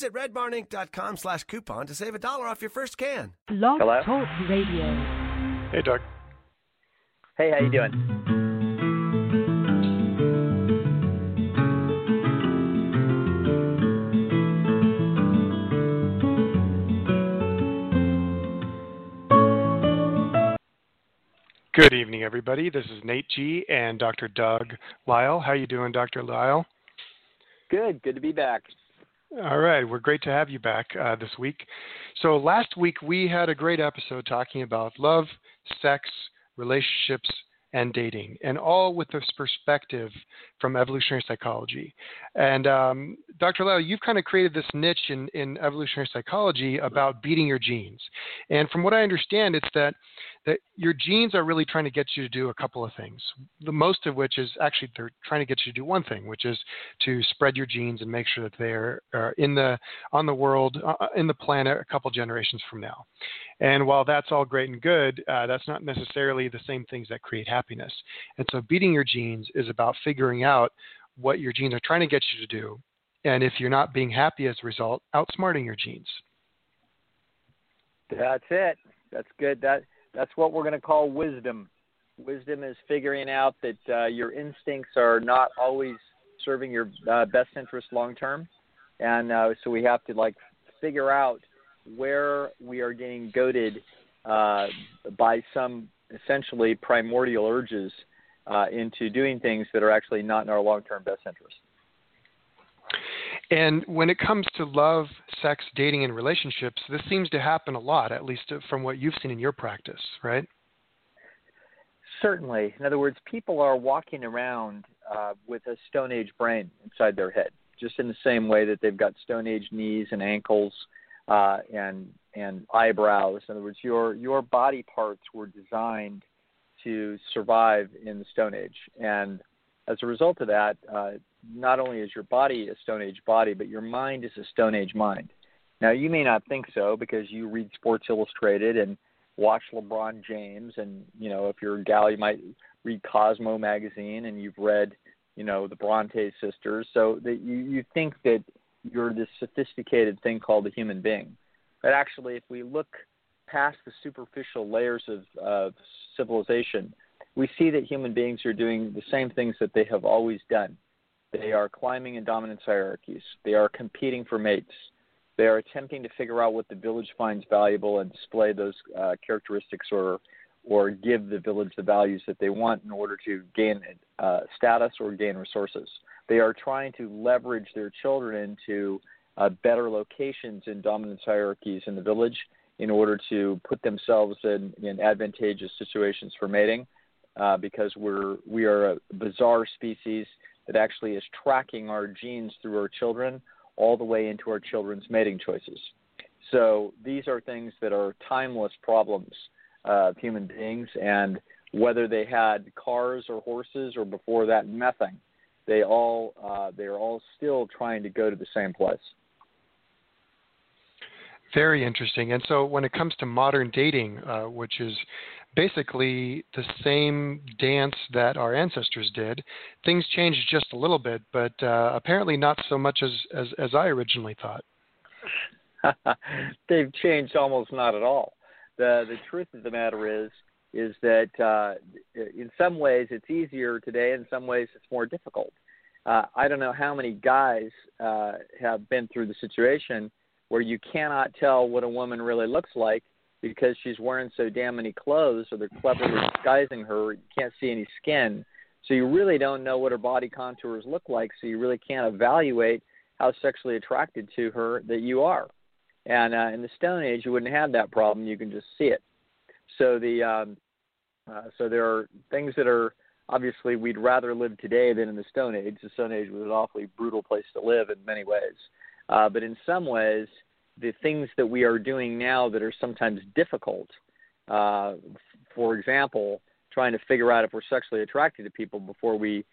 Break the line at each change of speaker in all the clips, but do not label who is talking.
Visit redbarninc.com slash coupon to save a dollar off your first can.
Blog
Hello?
Talk Radio.
Hey, Doug.
Hey, how you doing?
Good evening, everybody. This is Nate G and Dr. Doug Lisle. How you doing, Dr. Lisle?
Good. Good to be back.
All right, we're great to have you back uh, this week. So last week we had a great episode talking about love, sex, relationships, and dating, and all with this perspective from evolutionary psychology. And um, Dr. Lisle, you've kind of created this niche in, in evolutionary psychology about beating your genes. And from what I understand, it's that that your genes are really trying to get you to do a couple of things. The most of which is actually they're trying to get you to do one thing, which is to spread your genes and make sure that they're uh, in the on the world, uh, in the planet, a couple generations from now. And while that's all great and good, uh, that's not necessarily the same things that create happiness. And so, beating your genes is about figuring out what your genes are trying to get you to do, and if you're not being happy as a result, outsmarting your genes.
That's it. That's good. That that's what we're going to call wisdom. Wisdom is figuring out that uh, your instincts are not always serving your uh, best interest long term, and uh, so we have to like figure out where we are getting goaded uh, by some essentially primordial urges uh, into doing things that are actually not in our long term best interest.
And when it comes to love, sex, dating, and relationships, this seems to happen a lot, at least from what you've seen in your practice, right?
Certainly. In other words, people are walking around uh, with a Stone Age brain inside their head, just in the same way that they've got Stone Age knees and ankles uh, and and eyebrows. In other words, your your body parts were designed to survive in the Stone Age, and as a result of that, uh, not only is your body a Stone Age body, but your mind is a Stone Age mind. Now, you may not think so because you read Sports Illustrated and watch LeBron James, and you know if you're a gal, you might read Cosmo magazine, and you've read, you know, the Bronte sisters. So that you you think that you're this sophisticated thing called a human being, but actually, if we look past the superficial layers of, of civilization, we see that human beings are doing the same things that they have always done. They are climbing in dominance hierarchies. They are competing for mates. They are attempting to figure out what the village finds valuable and display those uh, characteristics or or give the village the values that they want in order to gain uh, status or gain resources. They are trying to leverage their children into uh, better locations in dominance hierarchies in the village in order to put themselves in, in advantageous situations for mating. Uh, because we're we are a bizarre species that actually is tracking our genes through our children all the way into our children's mating choices. So these are things that are timeless problems uh, of human beings, and whether they had cars or horses or before that nothing, they all uh, they are all still trying to go to the same place.
Very interesting. And so, when it comes to modern dating, uh, which is basically the same dance that our ancestors did, things changed just a little bit, but uh, apparently not so much as, as, as I originally thought.
They've changed almost not at all. The the truth of the matter is is that uh, in some ways it's easier today, in some ways it's more difficult. Uh, I don't know how many guys uh, have been through the situation where you cannot tell what a woman really looks like because she's wearing so damn many clothes or they're cleverly disguising her. You can't see any skin. So you really don't know what her body contours look like. So you really can't evaluate how sexually attracted to her that you are. And uh, in the Stone Age, you wouldn't have that problem. You can just see it. So the um, uh, so there are things that are obviously we'd rather live today than in the Stone Age. The Stone Age was an awfully brutal place to live in many ways. Uh, but in some ways, the things that we are doing now that are sometimes difficult Uh, for example, trying to figure out if we're sexually attracted to people before we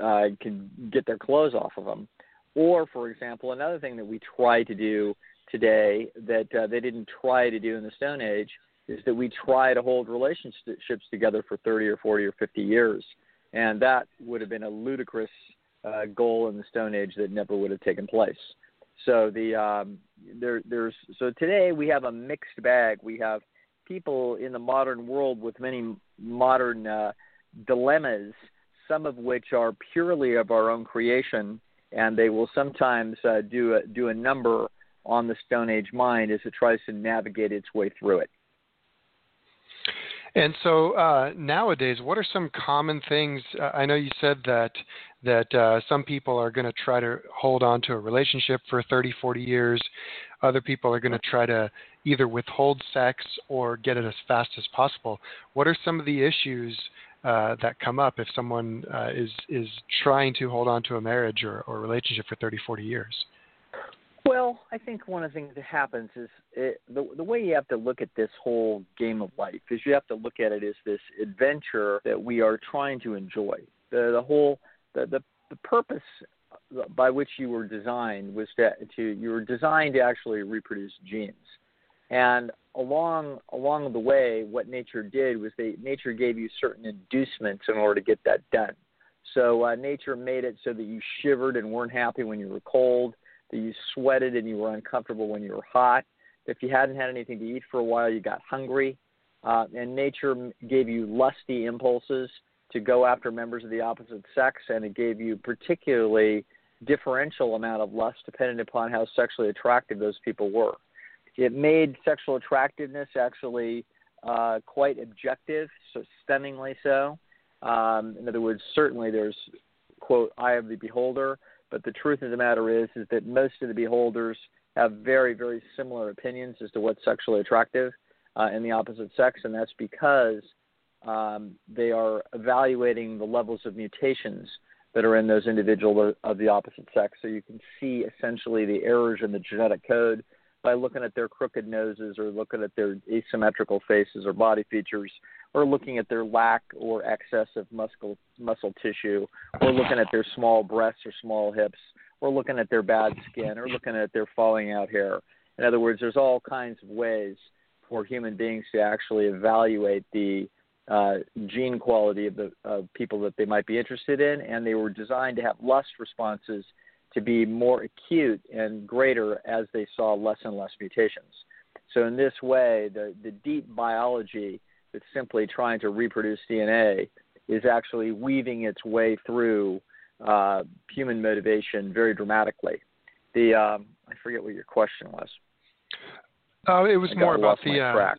uh, can get their clothes off of them. Or, for example, another thing that we try to do today that uh, they didn't try to do in the Stone Age is that we try to hold relationships together for 30 or 40 or 50 years. And that would have been a ludicrous uh, goal in the Stone Age that never would have taken place. So the um, there there's so today we have a mixed bag. We have people in the modern world with many modern uh, dilemmas, some of which are purely of our own creation, and they will sometimes uh, do a, do a number on the Stone Age mind as it tries to navigate its way through it.
And so uh, nowadays, what are some common things? Uh, I know you said that that uh, some people are going to try to hold on to a relationship for 30, 40 years. Other people are going to try to either withhold sex or get it as fast as possible. What are some of the issues uh, that come up if someone uh, is is trying to hold on to a marriage or, or relationship for 30, 40 years?
Well, I think one of the things that happens is it, the the way you have to look at this whole game of life is you have to look at it as this adventure that we are trying to enjoy. The the whole the the, the purpose by which you were designed was to, to you were designed to actually reproduce genes. And along along the way, what nature did was they nature gave you certain inducements in order to get that done. So uh, nature made it so that you shivered and weren't happy when you were cold that you sweated and you were uncomfortable when you were hot. If you hadn't had anything to eat for a while, you got hungry. Uh, and nature gave you lusty impulses to go after members of the opposite sex, and it gave you particularly differential amount of lust depending upon how sexually attractive those people were. It made sexual attractiveness actually uh, quite objective, so stunningly so. Um, in other words, certainly there's quote eye of the beholder, but the truth of the matter is, is that most of the beholders have very, very similar opinions as to what's sexually attractive uh, in the opposite sex, and that's because um, they are evaluating the levels of mutations that are in those individuals of the opposite sex. So you can see essentially the errors in the genetic code by looking at their crooked noses or looking at their asymmetrical faces or body features or looking at their lack or excess of muscle muscle tissue, or looking at their small breasts or small hips, or looking at their bad skin, or looking at their falling out hair. In other words, there's all kinds of ways for human beings to actually evaluate the uh, gene quality of the of people that they might be interested in, and they were designed to have lust responses to be more acute and greater as they saw less and less mutations. So in this way, the the deep biology that's simply trying to reproduce DNA is actually weaving its way through uh, human motivation very dramatically. The um, I forget what your question was.
Uh, it was more about the
uh, track.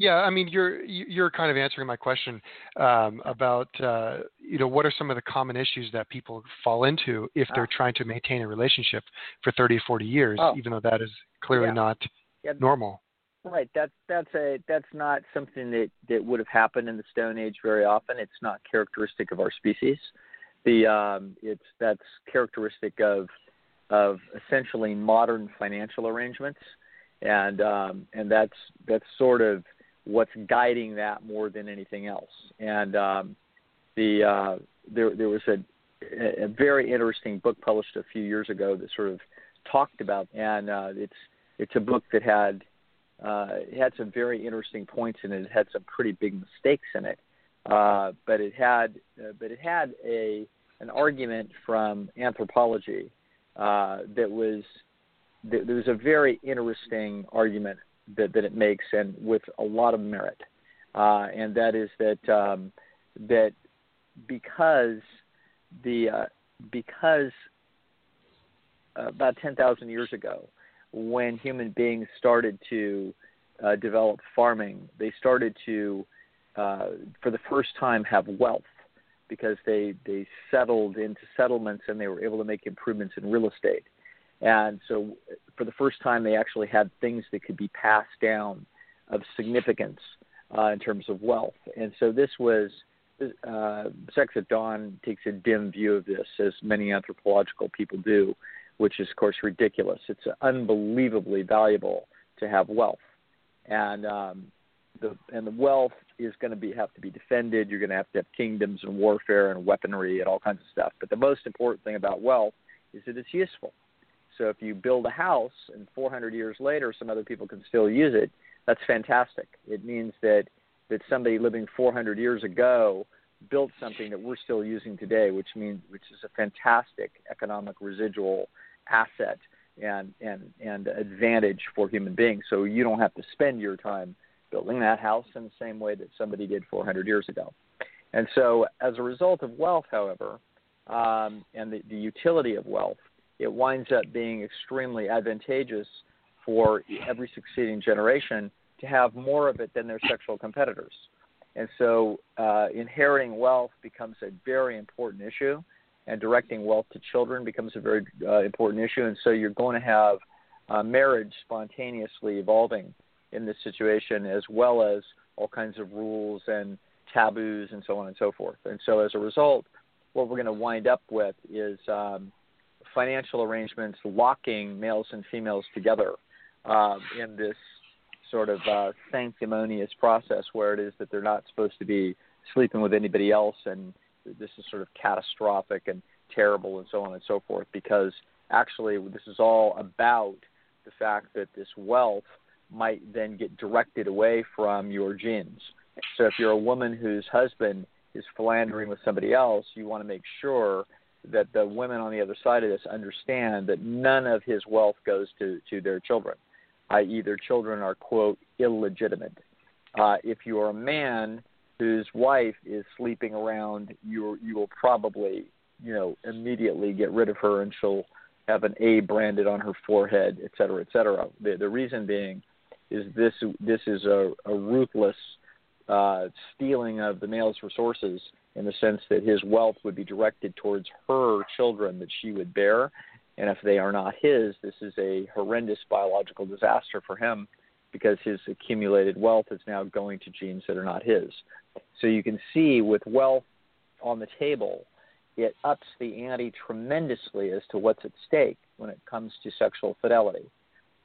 Yeah, I mean, you're you're kind of answering my question um, about uh, you know what are some of the common issues that people fall into if they're ah. trying to maintain a relationship for 30 or 40 years,
oh.
even though that is clearly
yeah.
not
yeah.
normal.
Right. That's that's a that's not something that that would have happened in the Stone Age very often. It's not characteristic of our species. The um, it's that's characteristic of of essentially modern financial arrangements, and um, and that's that's sort of what's guiding that more than anything else. And um, the uh, there there was a a very interesting book published a few years ago that sort of talked about, and uh, it's it's a book that had uh, it had some very interesting points in it. It had some pretty big mistakes in it, uh, but it had uh, but it had a an argument from anthropology uh, that was that was a very interesting argument that, that it makes and with a lot of merit, uh, and that is that um, that because the uh, because uh, about ten thousand years ago when human beings started to uh, develop farming, they started to, uh, for the first time, have wealth because they they settled into settlements and they were able to make improvements in real estate. And so, for the first time, they actually had things that could be passed down of significance uh, in terms of wealth. And so, this was uh, Sex at Dawn takes a dim view of this, as many anthropological people do which is of course ridiculous. It's unbelievably valuable to have wealth, and um, the and the wealth is going to be have to be defended. You're going to have to have kingdoms and warfare and weaponry and all kinds of stuff. But the most important thing about wealth is that it's useful. So if you build a house and 400 years later some other people can still use it, that's fantastic. It means that that somebody living 400 years ago built something that we're still using today, which means which is a fantastic economic residual asset and and and advantage for human beings. So you don't have to spend your time building that house in the same way that somebody did 400 years ago. And so, as a result of wealth, however, um, and the, the utility of wealth, it winds up being extremely advantageous for every succeeding generation to have more of it than their sexual competitors. And so, uh, inheriting wealth becomes a very important issue and directing wealth to children becomes a very uh, important issue. And so you're going to have uh, marriage spontaneously evolving in this situation, as well as all kinds of rules and taboos and so on and so forth. And so as a result, what we're going to wind up with is um, financial arrangements locking males and females together uh, in this sort of uh, sanctimonious process where it is that they're not supposed to be sleeping with anybody else and this is sort of catastrophic and terrible and so on and so forth because actually this is all about the fact that this wealth might then get directed away from your genes. So if you're a woman whose husband is philandering with somebody else, you want to make sure that the women on the other side of this understand that none of his wealth goes to, to their children, i.e., their children are, quote, illegitimate. Uh, if you're a man whose wife is sleeping around, you you will probably you know immediately get rid of her, and she'll have an A branded on her forehead, et cetera, et cetera. The, the reason being is this this is a, a ruthless uh, stealing of the male's resources in the sense that his wealth would be directed towards her children that she would bear, and if they are not his, this is a horrendous biological disaster for him because his accumulated wealth is now going to genes that are not his. So you can see with wealth on the table, it ups the ante tremendously as to what's at stake when it comes to sexual fidelity.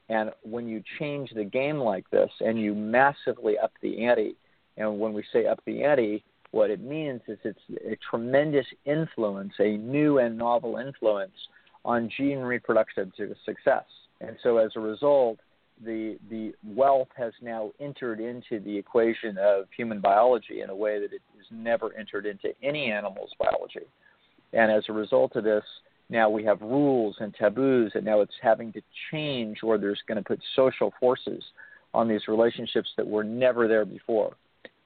And when you change the game like this and you massively up the ante, and when we say up the ante, what it means is it's a tremendous influence, a new and novel influence on gene reproduction reproductive success. And so as a result, the the wealth has now entered into the equation of human biology in a way that it has never entered into any animal's biology. And as a result of this, now we have rules and taboos, and now it's having to change, or there's going to put social forces on these relationships that were never there before.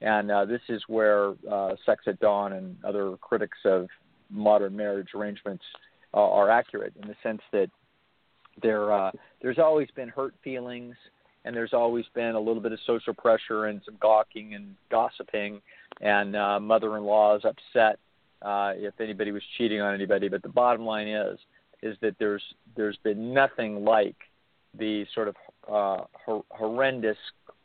And uh, this is where uh, Sex at Dawn and other critics of modern marriage arrangements uh, are accurate in the sense that there uh, there's always been hurt feelings and there's always been a little bit of social pressure and some gawking and gossiping. And uh, mother-in-law is upset uh, if anybody was cheating on anybody. But the bottom line is is that there's there's been nothing like the sort of uh, hor- horrendous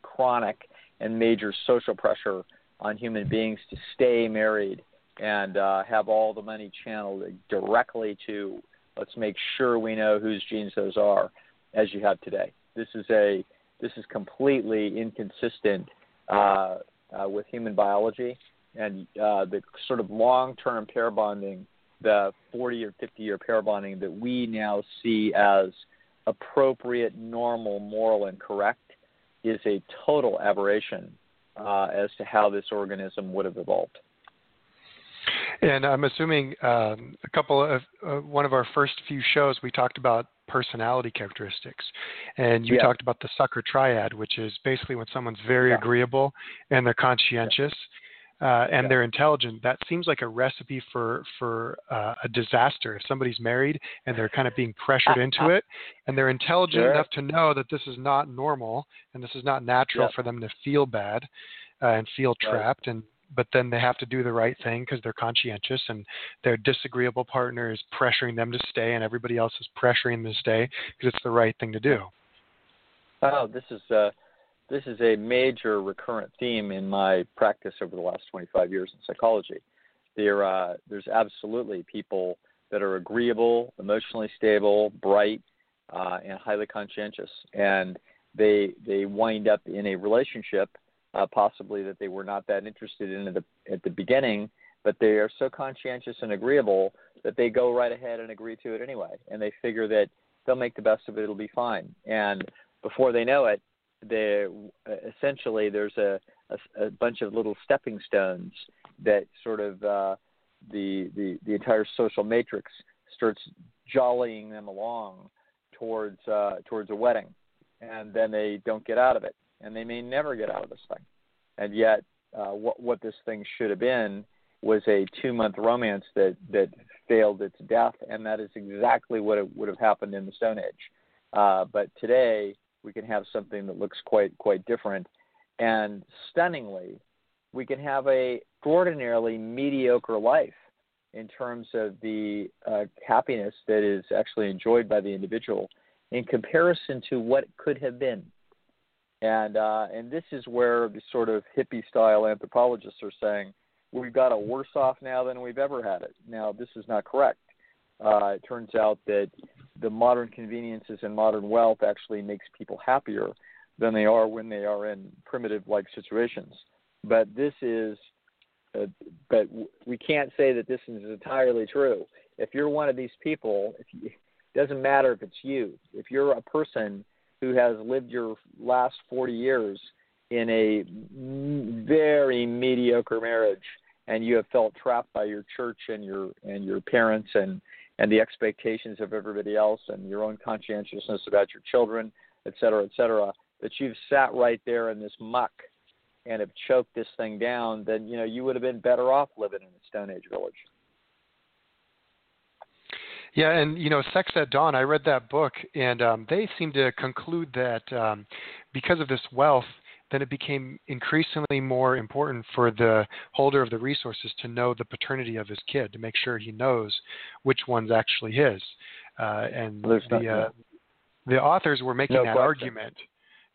chronic and major social pressure on human beings to stay married and uh, have all the money channeled directly to Let's make sure we know whose genes those are, as you have today. This is a this is completely inconsistent uh, uh, with human biology and uh, the sort of long-term pair bonding, the 40 or 50 year pair bonding that we now see as appropriate, normal, moral, and correct is a total aberration uh, as to how this organism would have evolved.
And I'm assuming um, a couple of uh, one of our first few shows we talked about personality characteristics, and you yeah. talked about the sucker triad, which is basically when someone's very yeah. agreeable and they're conscientious. Yeah. Uh, and they're intelligent. That seems like a recipe for for uh, a disaster. If somebody's married and they're kind of being pressured into it, and they're intelligent sure. enough to know that this is not normal and this is not natural for them to feel bad uh, and feel trapped, right. and but then they have to do the right thing because they're conscientious and their disagreeable partner is pressuring them to stay and everybody else is pressuring them to stay because it's the right thing to do.
Oh, this is uh, this is a major recurrent theme in my practice over the last 25 years in psychology. There, uh, there's absolutely people that are agreeable, emotionally stable, bright, uh, and highly conscientious, and they they wind up in a relationship uh, possibly that they were not that interested in at the, at the beginning, but they are so conscientious and agreeable that they go right ahead and agree to it anyway, and they figure that they'll make the best of it; it'll be fine. And before they know it, they essentially there's a, a, a bunch of little stepping stones that sort of uh, the, the the entire social matrix starts jollying them along towards uh, towards a wedding, and then they don't get out of it, and they may never get out of this thing. And yet, uh, what what this thing should have been was a two month romance that that failed its death, and that is exactly what it would have happened in the Stone Age. Uh, but today we can have something that looks quite quite different, and stunningly, we can have a extraordinarily mediocre life in terms of the uh, happiness that is actually enjoyed by the individual in comparison to what could have been. And uh, and this is where the sort of hippie style anthropologists are saying we've got it worse off now than we've ever had it. Now this is not correct. Uh, it turns out that the modern conveniences and modern wealth actually makes people happier than they are when they are in primitive like situations. But this is uh, but we can't say that this is entirely true. If you're one of these people, if you, it doesn't matter if it's you. If you're a person who has lived your last 40 years in a very mediocre marriage and you have felt trapped by your church and your and your parents and and the expectations of everybody else and your own conscientiousness about your children, et cetera, et cetera, that you've sat right there in this muck and have choked this thing down, then you know you would have been better off living in a Stone Age village.
Yeah, and you know, Sex at Dawn. I read that book, and um, they seem to conclude that um, because of this wealth, then it became increasingly more important for the holder of the resources to know the paternity of his kid, to make sure he knows which one's actually his. Uh, and the uh, the authors were making
no
that
question.
argument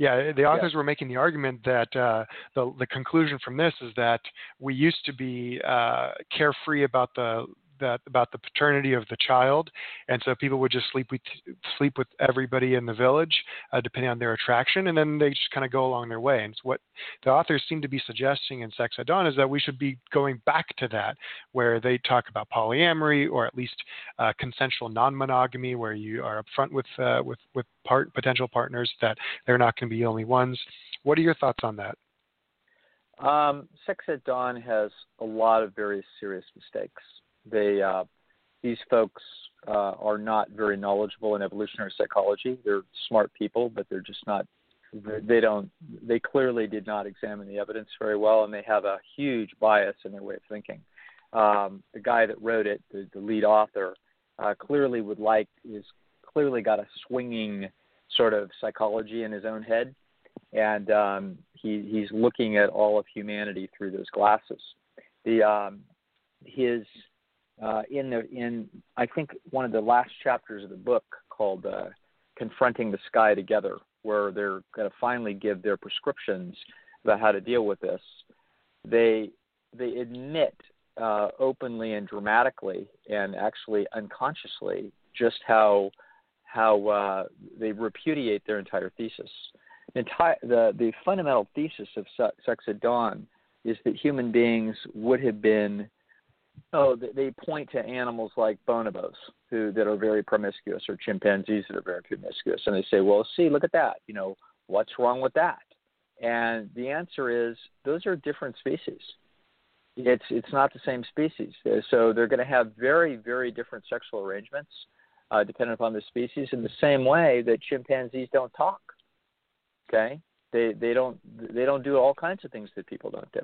yeah, the authors
yeah.
were making the argument that uh, the the conclusion from this is that we used to be uh, carefree about the that about the paternity of the child, and so people would just sleep with sleep with everybody in the village, uh, depending on their attraction, and then they just kind of go along their way. And what the authors seem to be suggesting in Sex at Dawn is that we should be going back to that, where they talk about polyamory or at least uh, consensual non-monogamy, where you are upfront with uh, with with part, potential partners that they're not going to be the only ones. What are your thoughts on that?
Um, Sex at Dawn has a lot of very serious mistakes. They uh, these folks uh, are not very knowledgeable in evolutionary psychology. They're smart people, but they're just not. They don't. They clearly did not examine the evidence very well, and they have a huge bias in their way of thinking. Um, the guy that wrote it, the, the lead author, uh, clearly would like is clearly got a swinging sort of psychology in his own head, and um, he, he's looking at all of humanity through those glasses. The um, his uh, in the in I think one of the last chapters of the book called uh, "Confronting the Sky Together," where they're going to finally give their prescriptions about how to deal with this. They they admit uh, openly and dramatically, and actually unconsciously, just how how uh, they repudiate their entire thesis. The, entire, the the fundamental thesis of Sex at Dawn is that human beings would have been Oh, they point to animals like bonobos who that are very promiscuous, or chimpanzees that are very promiscuous, and they say, "Well, see, look at that. You know, what's wrong with that?" And the answer is, those are different species. It's it's not the same species, so they're going to have very very different sexual arrangements, uh, depending upon the species. In the same way that chimpanzees don't talk. Okay, they they don't they don't do all kinds of things that people don't do.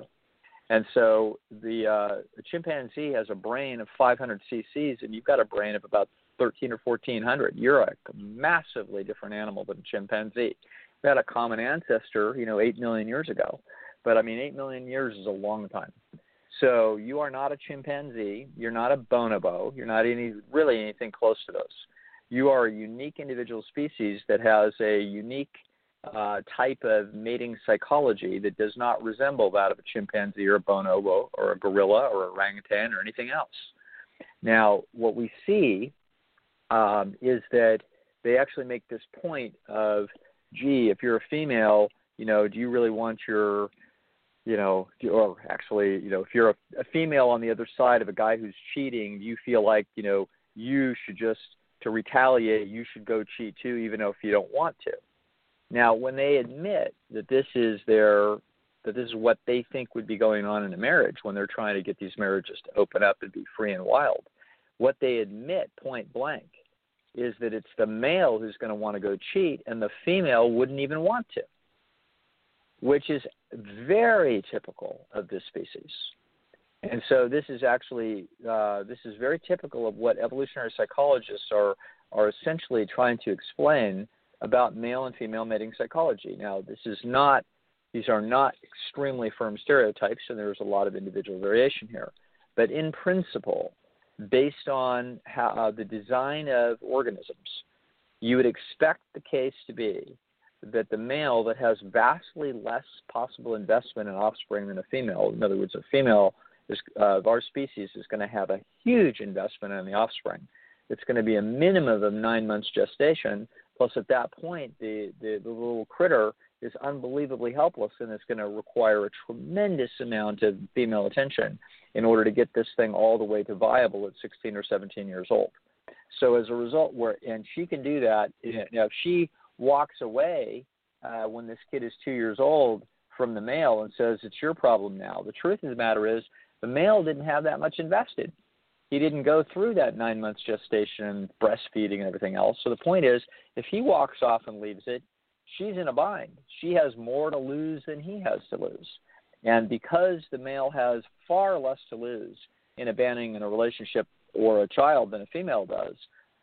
And so the, uh, the chimpanzee has a brain of 500 cc's, and you've got a brain of about 13 or 1400. You're a massively different animal than a chimpanzee. We had a common ancestor, you know, 8 million years ago. But I mean, 8 million years is a long time. So you are not a chimpanzee. You're not a bonobo. You're not any really anything close to those. You are a unique individual species that has a unique uh, type of mating psychology that does not resemble that of a chimpanzee or a bonobo or a gorilla or orangutan or anything else. Now, what we see um, is that they actually make this point of, gee, if you're a female, you know, do you really want your you know, or actually, you know, if you're a, a female on the other side of a guy who's cheating, do you feel like, you know, you should just to retaliate, you should go cheat too, even though if you don't want to. Now, when they admit that this is their that this is what they think would be going on in a marriage when they're trying to get these marriages to open up and be free and wild, what they admit point blank is that it's the male who's going to want to go cheat and the female wouldn't even want to which is very typical of this species. And so this is actually uh, this is very typical of what evolutionary psychologists are are essentially trying to explain about male and female mating psychology. Now, this is not these are not extremely firm stereotypes, and there's a lot of individual variation here. But in principle, based on how, uh, the design of organisms, you would expect the case to be that the male that has vastly less possible investment in offspring than a female, in other words, a female is, uh, of our species is going to have a huge investment in the offspring. It's going to be a minimum of nine months gestation. Plus, at that point, the, the, the little critter is unbelievably helpless and it's going to require a tremendous amount of female attention in order to get this thing all the way to viable at 16 or 17 years old. So as a result, where and she can do that. You know, if she walks away uh, when this kid is two years old from the male and says, It's your problem now. The truth of the matter is, the male didn't have that much invested. He didn't go through that nine months gestation, and breastfeeding, and everything else. So the point is, if he walks off and leaves it, she's in a bind. She has more to lose than he has to lose. And because the male has far less to lose in abandoning a relationship or a child than a female does,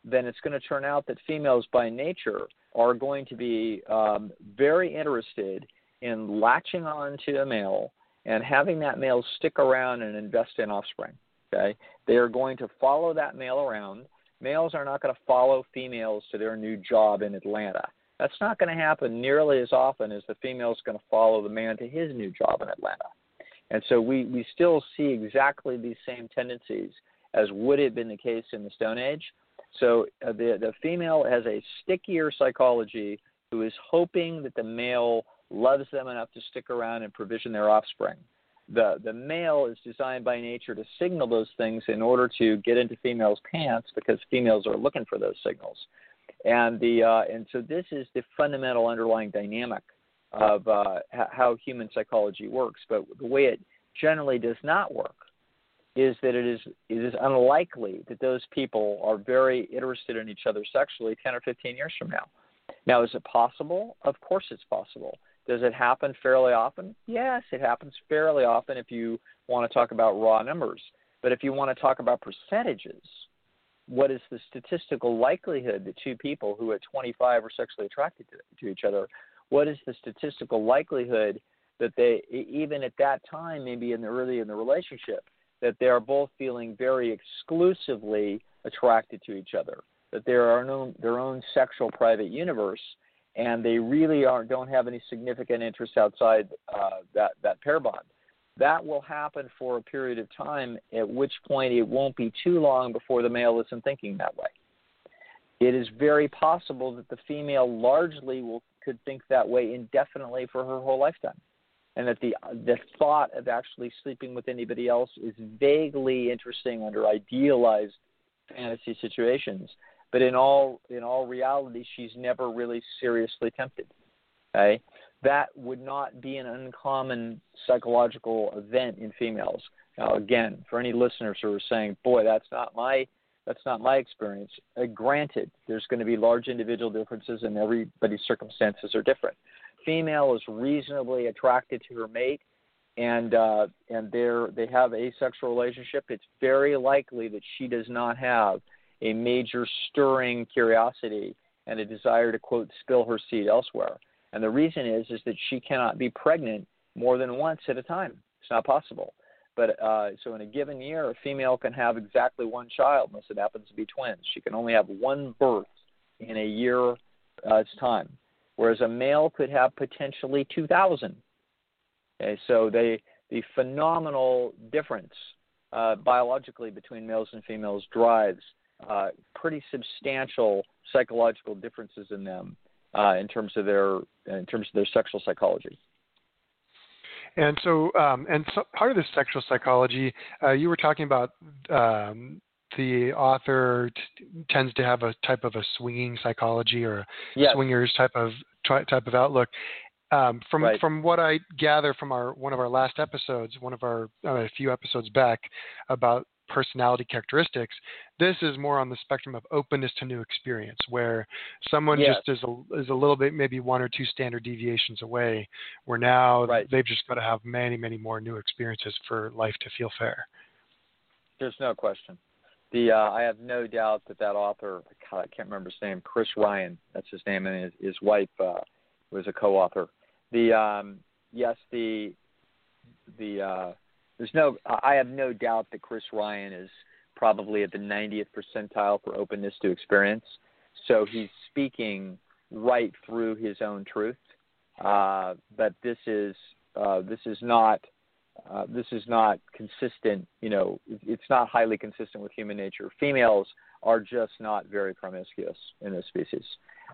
then it's going to turn out that females by nature are going to be um, very interested in latching on to a male and having that male stick around and invest in offspring. Okay, they are going to follow that male around. Males are not going to follow females to their new job in Atlanta. That's not going to happen nearly as often as the female is going to follow the man to his new job in Atlanta. And so we, we still see exactly these same tendencies as would have been the case in the Stone Age, so uh, the the female has a stickier psychology who is hoping that the male loves them enough to stick around and provision their offspring. The the male is designed by nature to signal those things in order to get into females' pants because females are looking for those signals. And the uh, and so this is the fundamental underlying dynamic of uh, how human psychology works. But the way it generally does not work is that it is it is unlikely that those people are very interested in each other sexually 10 or 15 years from now. Now, is it possible? Of course, it's possible. Does it happen fairly often? Yes, it happens fairly often if you want to talk about raw numbers. But if you want to talk about percentages, what is the statistical likelihood that two people who at 25 are sexually attracted to, to each other? What is the statistical likelihood that they, even at that time, maybe in the early in the relationship, that they are both feeling very exclusively attracted to each other, that they are no, their own sexual private universe, and they really are don't have any significant interests outside uh, that that pair bond. That will happen for a period of time, at which point it won't be too long before the male isn't thinking that way. It is very possible that the female largely will could think that way indefinitely for her whole lifetime and that the the thought of actually sleeping with anybody else is vaguely interesting under idealized fantasy situations. But in all in all reality, she's never really seriously tempted. Okay, that would not be an uncommon psychological event in females. Now, again, for any listeners who are saying, "Boy, that's not my that's not my experience," uh, granted, there's going to be large individual differences, and everybody's circumstances are different female is reasonably attracted to her mate and uh, and they're they have a sexual relationship, it's very likely that she does not have a major stirring curiosity and a desire to quote spill her seed elsewhere. And the reason is is that she cannot be pregnant more than once at a time. It's not possible. But uh, so in a given year, a female can have exactly one child unless it happens to be twins. She can only have one birth in a year uh, time whereas a male could have potentially 2,000. Okay, so they, the phenomenal difference uh, biologically between males and females drives uh, pretty substantial psychological differences in them uh, in terms of their in terms of their sexual psychology.
And so, um, and so part of this sexual psychology, uh, you were talking about um, the author t- tends to have a type of a swinging psychology or
yes.
swingers type of type of outlook. Um, from
right.
from what I gather from our one of our last episodes, one of our uh, a few episodes back about personality characteristics, this is more on the spectrum of openness to new experience, where someone
yes.
just is a, is a little bit maybe one or two standard deviations away, where now
right.
they've just got to have many many more new experiences for life to feel fair.
There's no question. The uh, I have no doubt that that author, God, I can't remember his name, Chris Ryan, that's his name, and his, his wife uh, was a co-author. The um, yes, the the uh, there's no I have no doubt that Chris Ryan is probably at the 90th percentile for openness to experience. So he's speaking right through his own truth. Uh, but this is uh, this is not uh, this is not consistent. You know, it's not highly consistent with human nature. Females are just not very promiscuous in this species.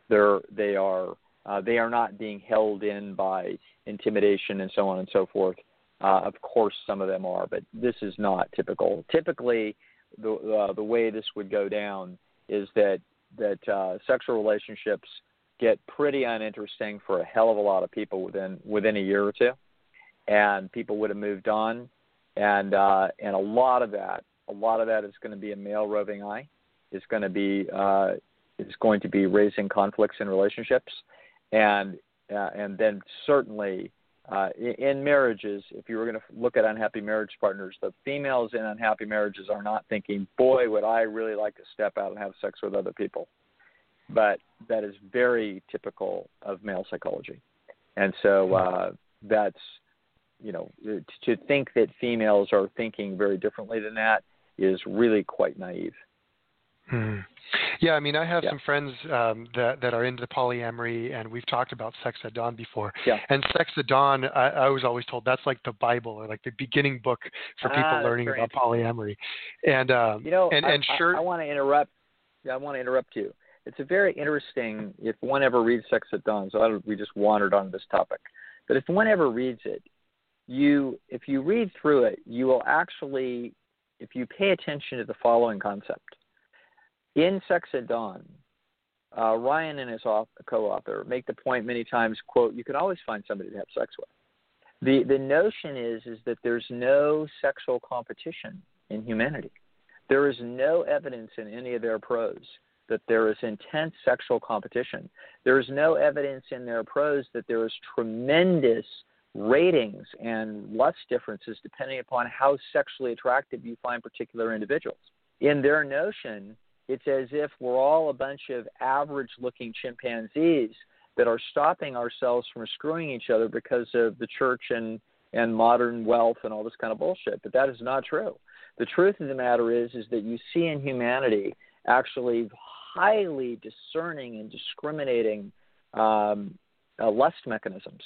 They're they are uh, they are not being held in by intimidation and so on and so forth. Uh, of course, some of them are, but this is not typical. Typically, the uh, the way this would go down is that that uh, sexual relationships get pretty uninteresting for a hell of a lot of people within within a year or two and people would have moved on, and uh, and a lot of that, a lot of that is going to be a male roving eye, is going to be uh, is going to be raising conflicts in relationships, and uh, and then certainly uh, in, marriages, if you were going to look at unhappy marriage partners, the females in unhappy marriages are not thinking, boy, would I really like to step out and have sex with other people. But that is very typical of male psychology. And so uh, that's you know, to think that females are thinking very differently than that is really quite naive.
Hmm. Yeah, I mean, I have
yeah.
some friends um, that that are into polyamory, and we've talked about Sex at Dawn before.
Yeah.
And Sex at Dawn, I, I was always told that's like the Bible or like the beginning book for people
ah,
learning about polyamory. And um,
you know,
and,
I,
and sure,
I, I want to interrupt. Yeah I want to interrupt you. It's a very interesting. If one ever reads Sex at Dawn, so I, we just wandered on this topic, but if one ever reads it, you if you read through it, you will actually, if you pay attention to the following concept. In Sex at Dawn, uh, Ryan and his co-author make the point many times, quote, you can always find somebody to have sex with. The the notion is is that there's no sexual competition in humanity. There is no evidence in any of their prose that there is intense sexual competition. There is no evidence in their prose that there is tremendous ratings and lust differences depending upon how sexually attractive you find particular individuals. In their notion, it's as if we're all a bunch of average looking chimpanzees that are stopping ourselves from screwing each other because of the church and, and modern wealth and all this kind of bullshit. But that is not true. The truth of the matter is is that you see in humanity actually highly discerning and discriminating um, uh, lust mechanisms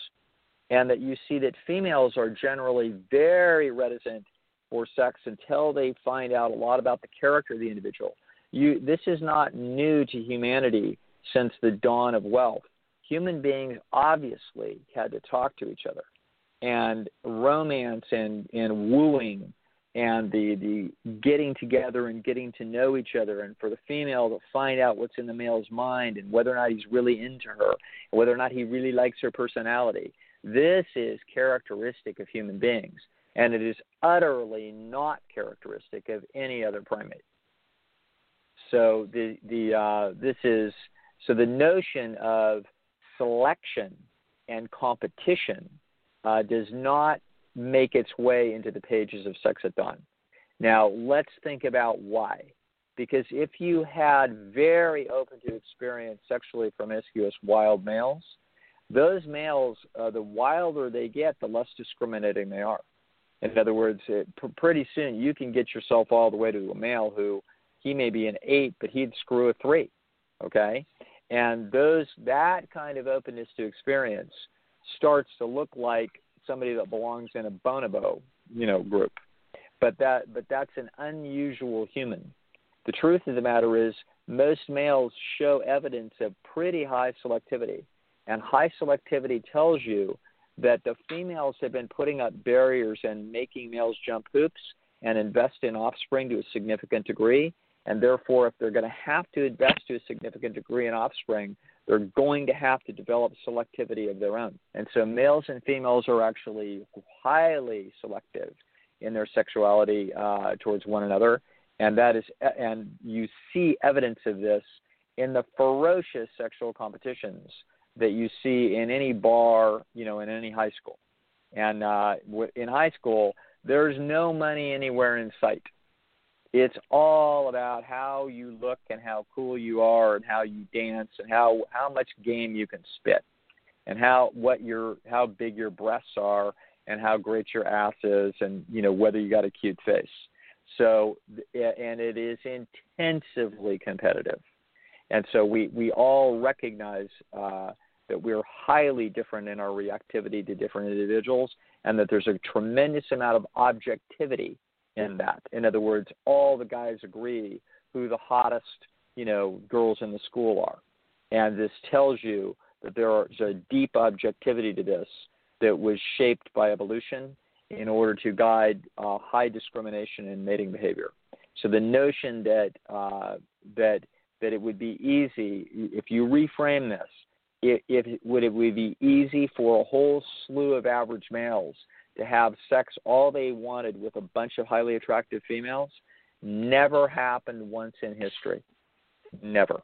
and that you see that females are generally very reticent for sex until they find out a lot about the character of the individual. You, this is not new to humanity since the dawn of wealth. Human beings obviously had to talk to each other, and romance and, and wooing and the, the getting together and getting to know each other, and for the female to find out what's in the male's mind and whether or not he's really into her, whether or not he really likes her personality this is characteristic of human beings, and it is utterly not characteristic of any other primate. So the the uh, this is so the notion of selection and competition uh, does not make its way into the pages of Sex at Dawn. Now let's think about why. Because if you had very open to experience sexually promiscuous wild males, those males, uh, the wilder they get, the less discriminating they are. In other words, it, pr- pretty soon you can get yourself all the way to a male who he may be an eight, but he'd screw a three. Okay, and those that kind of openness to experience starts to look like somebody that belongs in a bonobo, you know, group. But that but that's an unusual human. The truth of the matter is most males show evidence of pretty high selectivity and high selectivity tells you that the females have been putting up barriers and making males jump hoops and invest in offspring to a significant degree. And therefore, if they're going to have to invest to a significant degree in offspring, they're going to have to develop selectivity of their own. And so males and females are actually highly selective in their sexuality uh, towards one another. And that is, and you see evidence of this in the ferocious sexual competitions that you see in any bar, you know, in any high school. And uh, in high school, there's no money anywhere in sight. It's all about how you look and how cool you are and how you dance and how how much game you can spit and how what your how big your breasts are and how great your ass is and you know whether you got a cute face. So and it is intensively competitive. And so we we all recognize uh, that we're highly different in our reactivity to different individuals and that there's a tremendous amount of objectivity in that. In other words, all the guys agree who the hottest, you know, girls in the school are. And this tells you that there's a deep objectivity to this that was shaped by evolution in order to guide uh, high discrimination in mating behavior. So the notion that uh, that that it would be easy if you reframe this, it would it would be easy for a whole slew of average males to have sex all they wanted with a bunch of highly attractive females never happened once in history. Never.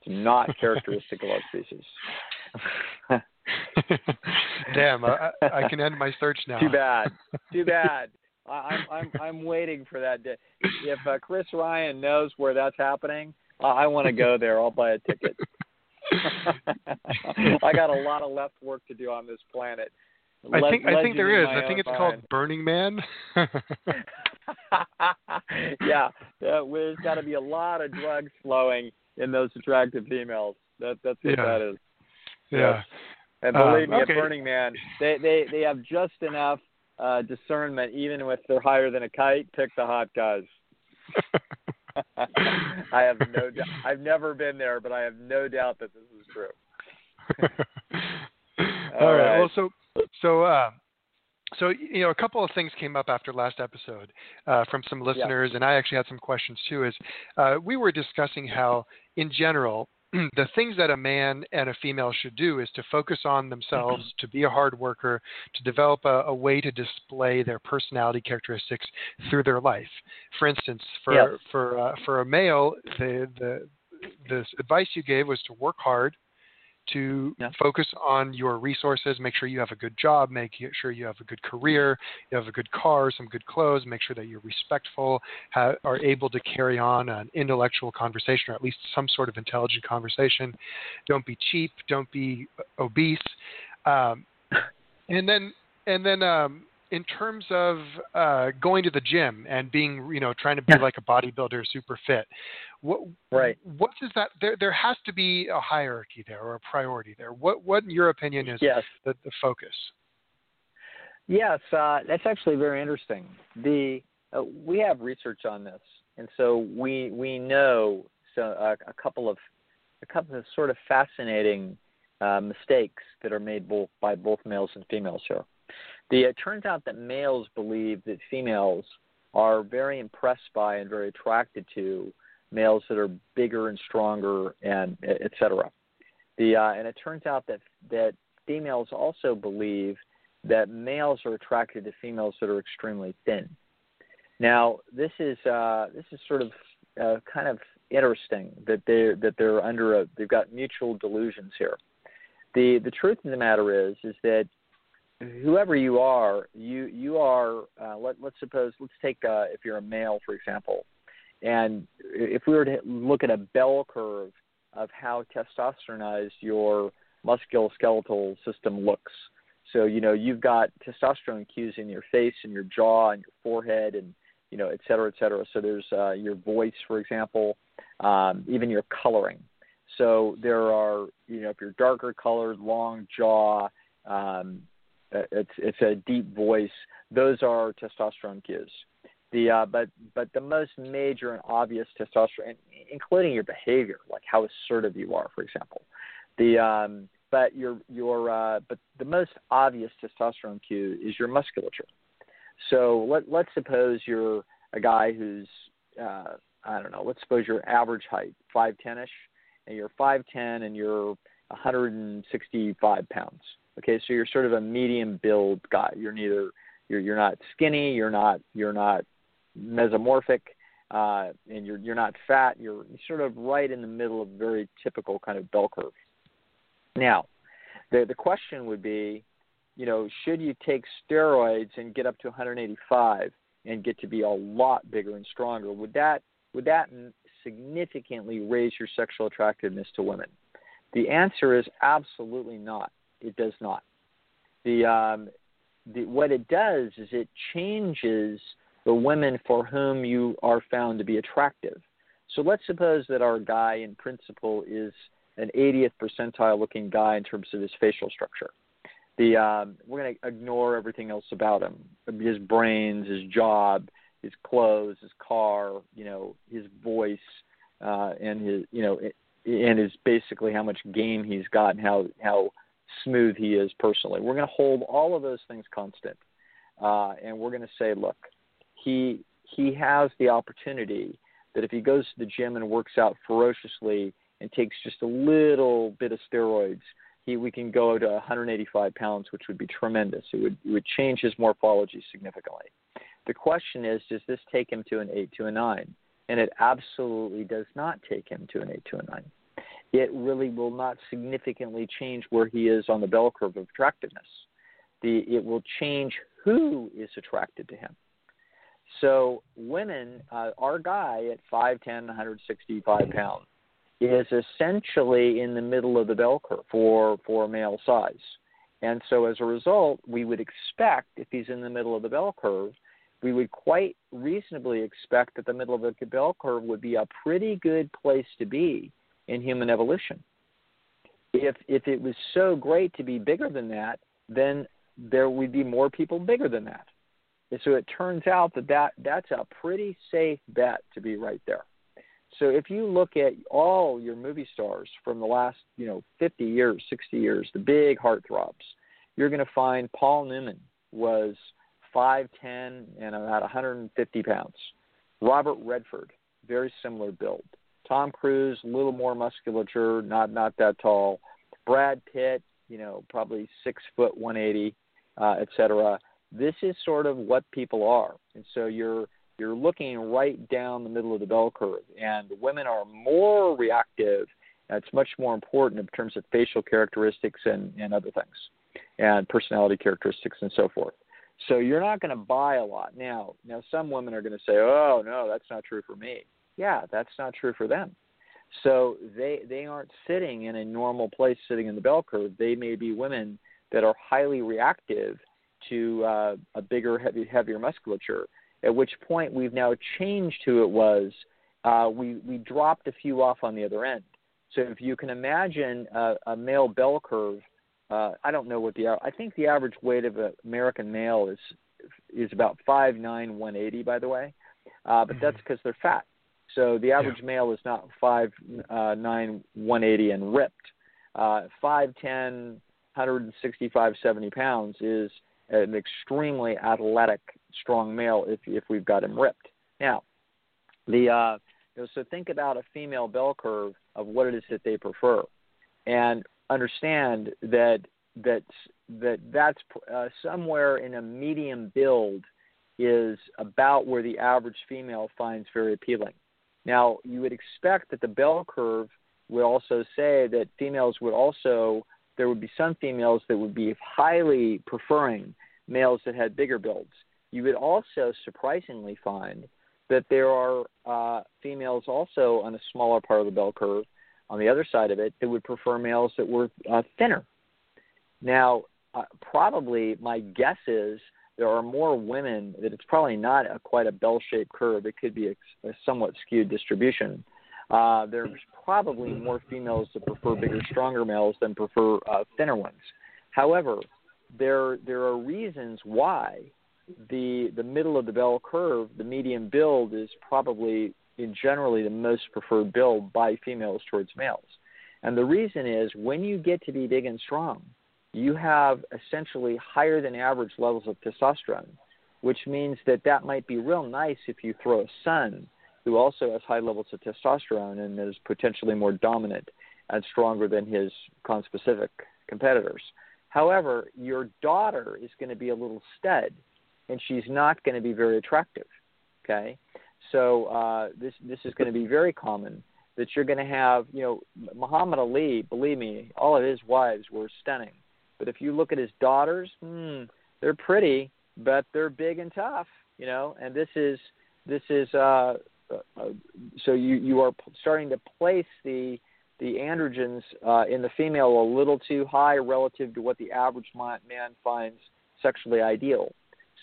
It's not characteristic of our species.
Damn, I, I can end my search now.
Too bad. Too bad. I, I'm I'm I'm waiting for that day. If uh, Chris Ryan knows where that's happening, uh, I want to go there. I'll buy a ticket. I got a lot of left work to do on this planet.
I think I think there is. I think it's called Burning Man.
yeah, yeah, there's got to be a lot of drugs flowing in those attractive females. That that's what
yeah.
that is.
Yeah.
And believe
um,
me,
okay.
at Burning Man, they they they have just enough uh, discernment, even if they're higher than a kite. Pick the hot guys. I have no doubt. I've never been there, but I have no doubt that this is true.
All, All right.
right.
Well, so so, uh, so you know, a couple of things came up after last episode uh, from some listeners,
yeah.
and I actually had some questions too. Is uh, we were discussing how, in general, the things that a man and a female should do is to focus on themselves,
mm-hmm.
to be a hard worker, to develop a, a, way to display their personality characteristics through their life. For instance, for
yes.
for uh, for a male, the the the advice you gave was to work hard, to
yeah.
focus on your resources, make sure you have a good job, make sure you have a good career, you have a good car, some good clothes, make sure that you're respectful, ha- are able to carry on an intellectual conversation or at least some sort of intelligent conversation. Don't be cheap, don't be obese. Um, and then and then um, in terms of uh, going to the gym and being, you know, trying to be
yeah.
like a bodybuilder, super fit, what
right?
What does that? There, there has to be a hierarchy there or a priority there. What, what in your opinion is
yes.
the, the focus?
Yes, uh, that's actually very interesting. The uh, we have research on this, and so we we know so uh, a couple of a couple of sort of fascinating uh, mistakes that are made both by both males and females here. The, it turns out that males believe that females are very impressed by and very attracted to males that are bigger and stronger and et cetera. The, uh, and it turns out that, that females also believe that males are attracted to females that are extremely thin. Now, this is, uh, this is sort of uh, kind of interesting that they're, that they're under a, they've got mutual delusions here. The, the truth of the matter is, is that whoever you are, you you are. Uh, let let's suppose let's take uh, if you're a male, for example, and if we were to look at a bell curve of how testosteronized your musculoskeletal system looks. So you know you've got testosterone cues in your face and your jaw and your forehead and you know et cetera et cetera. So there's uh, your voice, for example, um, even your coloring. So there are you know if you're darker colored, long jaw, um, it's it's a deep voice. Those are testosterone cues. The uh, but but the most major and obvious testosterone, including your behavior, like how assertive you are, for example. The um, but your your uh, but the most obvious testosterone cue is your musculature. So let let's suppose you're a guy who's uh, I don't know. Let's suppose your average height five ten ish, and you're five ten and you're 165 pounds. Okay, so you're sort of a medium build guy. You're neither you're you're not skinny, you're not you're not mesomorphic, uh, and you're you're not fat. You're sort of right in the middle of very typical kind of bell curve. Now, the the question would be, you know, should you take steroids and get up to 185 and get to be a lot bigger and stronger? Would that would that significantly raise your sexual attractiveness to women? The answer is absolutely not. It does not. The, um, the what it does is it changes the women for whom you are found to be attractive. So let's suppose that our guy in principle is an 80th percentile looking guy in terms of his facial structure. The um, we're going to ignore everything else about him: his brains, his job, his clothes, his car, you know, his voice, uh, and his you know, and is basically how much game he's got and how how smooth he is personally. We're going to hold all of those things constant, uh, and we're going to say, look, he he has the opportunity that if he goes to the gym and works out ferociously and takes just a little bit of steroids, he we can go to 185 pounds, which would be tremendous. It would it would change his morphology significantly. The question is, does this take him to an eight to a nine? And it absolutely does not take him to an eight to a nine. It really will not significantly change where he is on the bell curve of attractiveness. The, it will change who is attracted to him. So women, uh, our guy at 5'10", 165 pounds, is essentially in the middle of the bell curve for, for male size. And so as a result, we would expect, if he's in the middle of the bell curve, we would quite reasonably expect that the middle of the bell curve would be a pretty good place to be in human evolution. If if it was so great to be bigger than that, then there would be more people bigger than that. And so it turns out that, that that's a pretty safe bet to be right there. So if you look at all your movie stars from the last, you know, 50 years, 60 years, the big heartthrobs, you're going to find Paul Newman was 5'10 and about 150 pounds. Robert Redford, very similar build. Tom Cruise, a little more musculature, not not that tall. Brad Pitt, you know, probably six foot 180, uh, et cetera. This is sort of what people are, and so you're you're looking right down the middle of the bell curve, and women are more reactive. It's much more important in terms of facial characteristics and, and other things, and personality characteristics and so forth. So you're not going to buy a lot now. Now some women are going to say, "Oh no, that's not true for me." Yeah, that's not true for them. So they they aren't sitting in a normal place, sitting in the bell curve. They may be women that are highly reactive to uh, a bigger, heavy, heavier musculature. At which point we've now changed who it was. Uh, we we dropped a few off on the other end. So if you can imagine a, a male bell curve uh, I don't know what the I think the average weight of an American male is is about five nine one eighty by the way, uh, but mm-hmm. that's because they're fat. So the average yeah. male is not five uh, nine one eighty and ripped. Uh, five ten, hundred and sixty five seventy pounds is an extremely athletic, strong male if if we've got him ripped. Now, the uh, you know, so think about a female bell curve of what it is that they prefer, and understand that that that that's uh, somewhere in a medium build is about where the average female finds very appealing. Now, you would expect that the bell curve would also say that females would also there would be some females that would be highly preferring males that had bigger builds. You would also surprisingly find that there are uh, females also on a smaller part of the bell curve on the other side of it that would prefer males that were uh, thinner. Now, uh, probably my guess is there are more women that it's probably not a, quite a bell-shaped curve. It could be a, a somewhat skewed distribution. Uh, there's probably more females that prefer bigger, stronger males than prefer uh, thinner ones. However, there there are reasons why the the middle of the bell curve, the medium build, is probably in generally the most preferred build by females towards males. And the reason is when you get to be big and strong, you have essentially higher than average levels of testosterone, which means that that might be real nice if you throw a son who also has high levels of testosterone and is potentially more dominant and stronger than his conspecific competitors. However, your daughter is going to be a little stud, and she's not going to be very attractive. Okay, so uh, this this is going to be very common that you're going to have. You know, Muhammad Ali. Believe me, all of his wives were stunning, but if you look at his daughters, hmm, they're pretty, but they're big and tough. You know, and this is this is uh, uh, uh so you you are starting to place the the androgens uh, in the female a little too high relative to what the average man finds sexually ideal.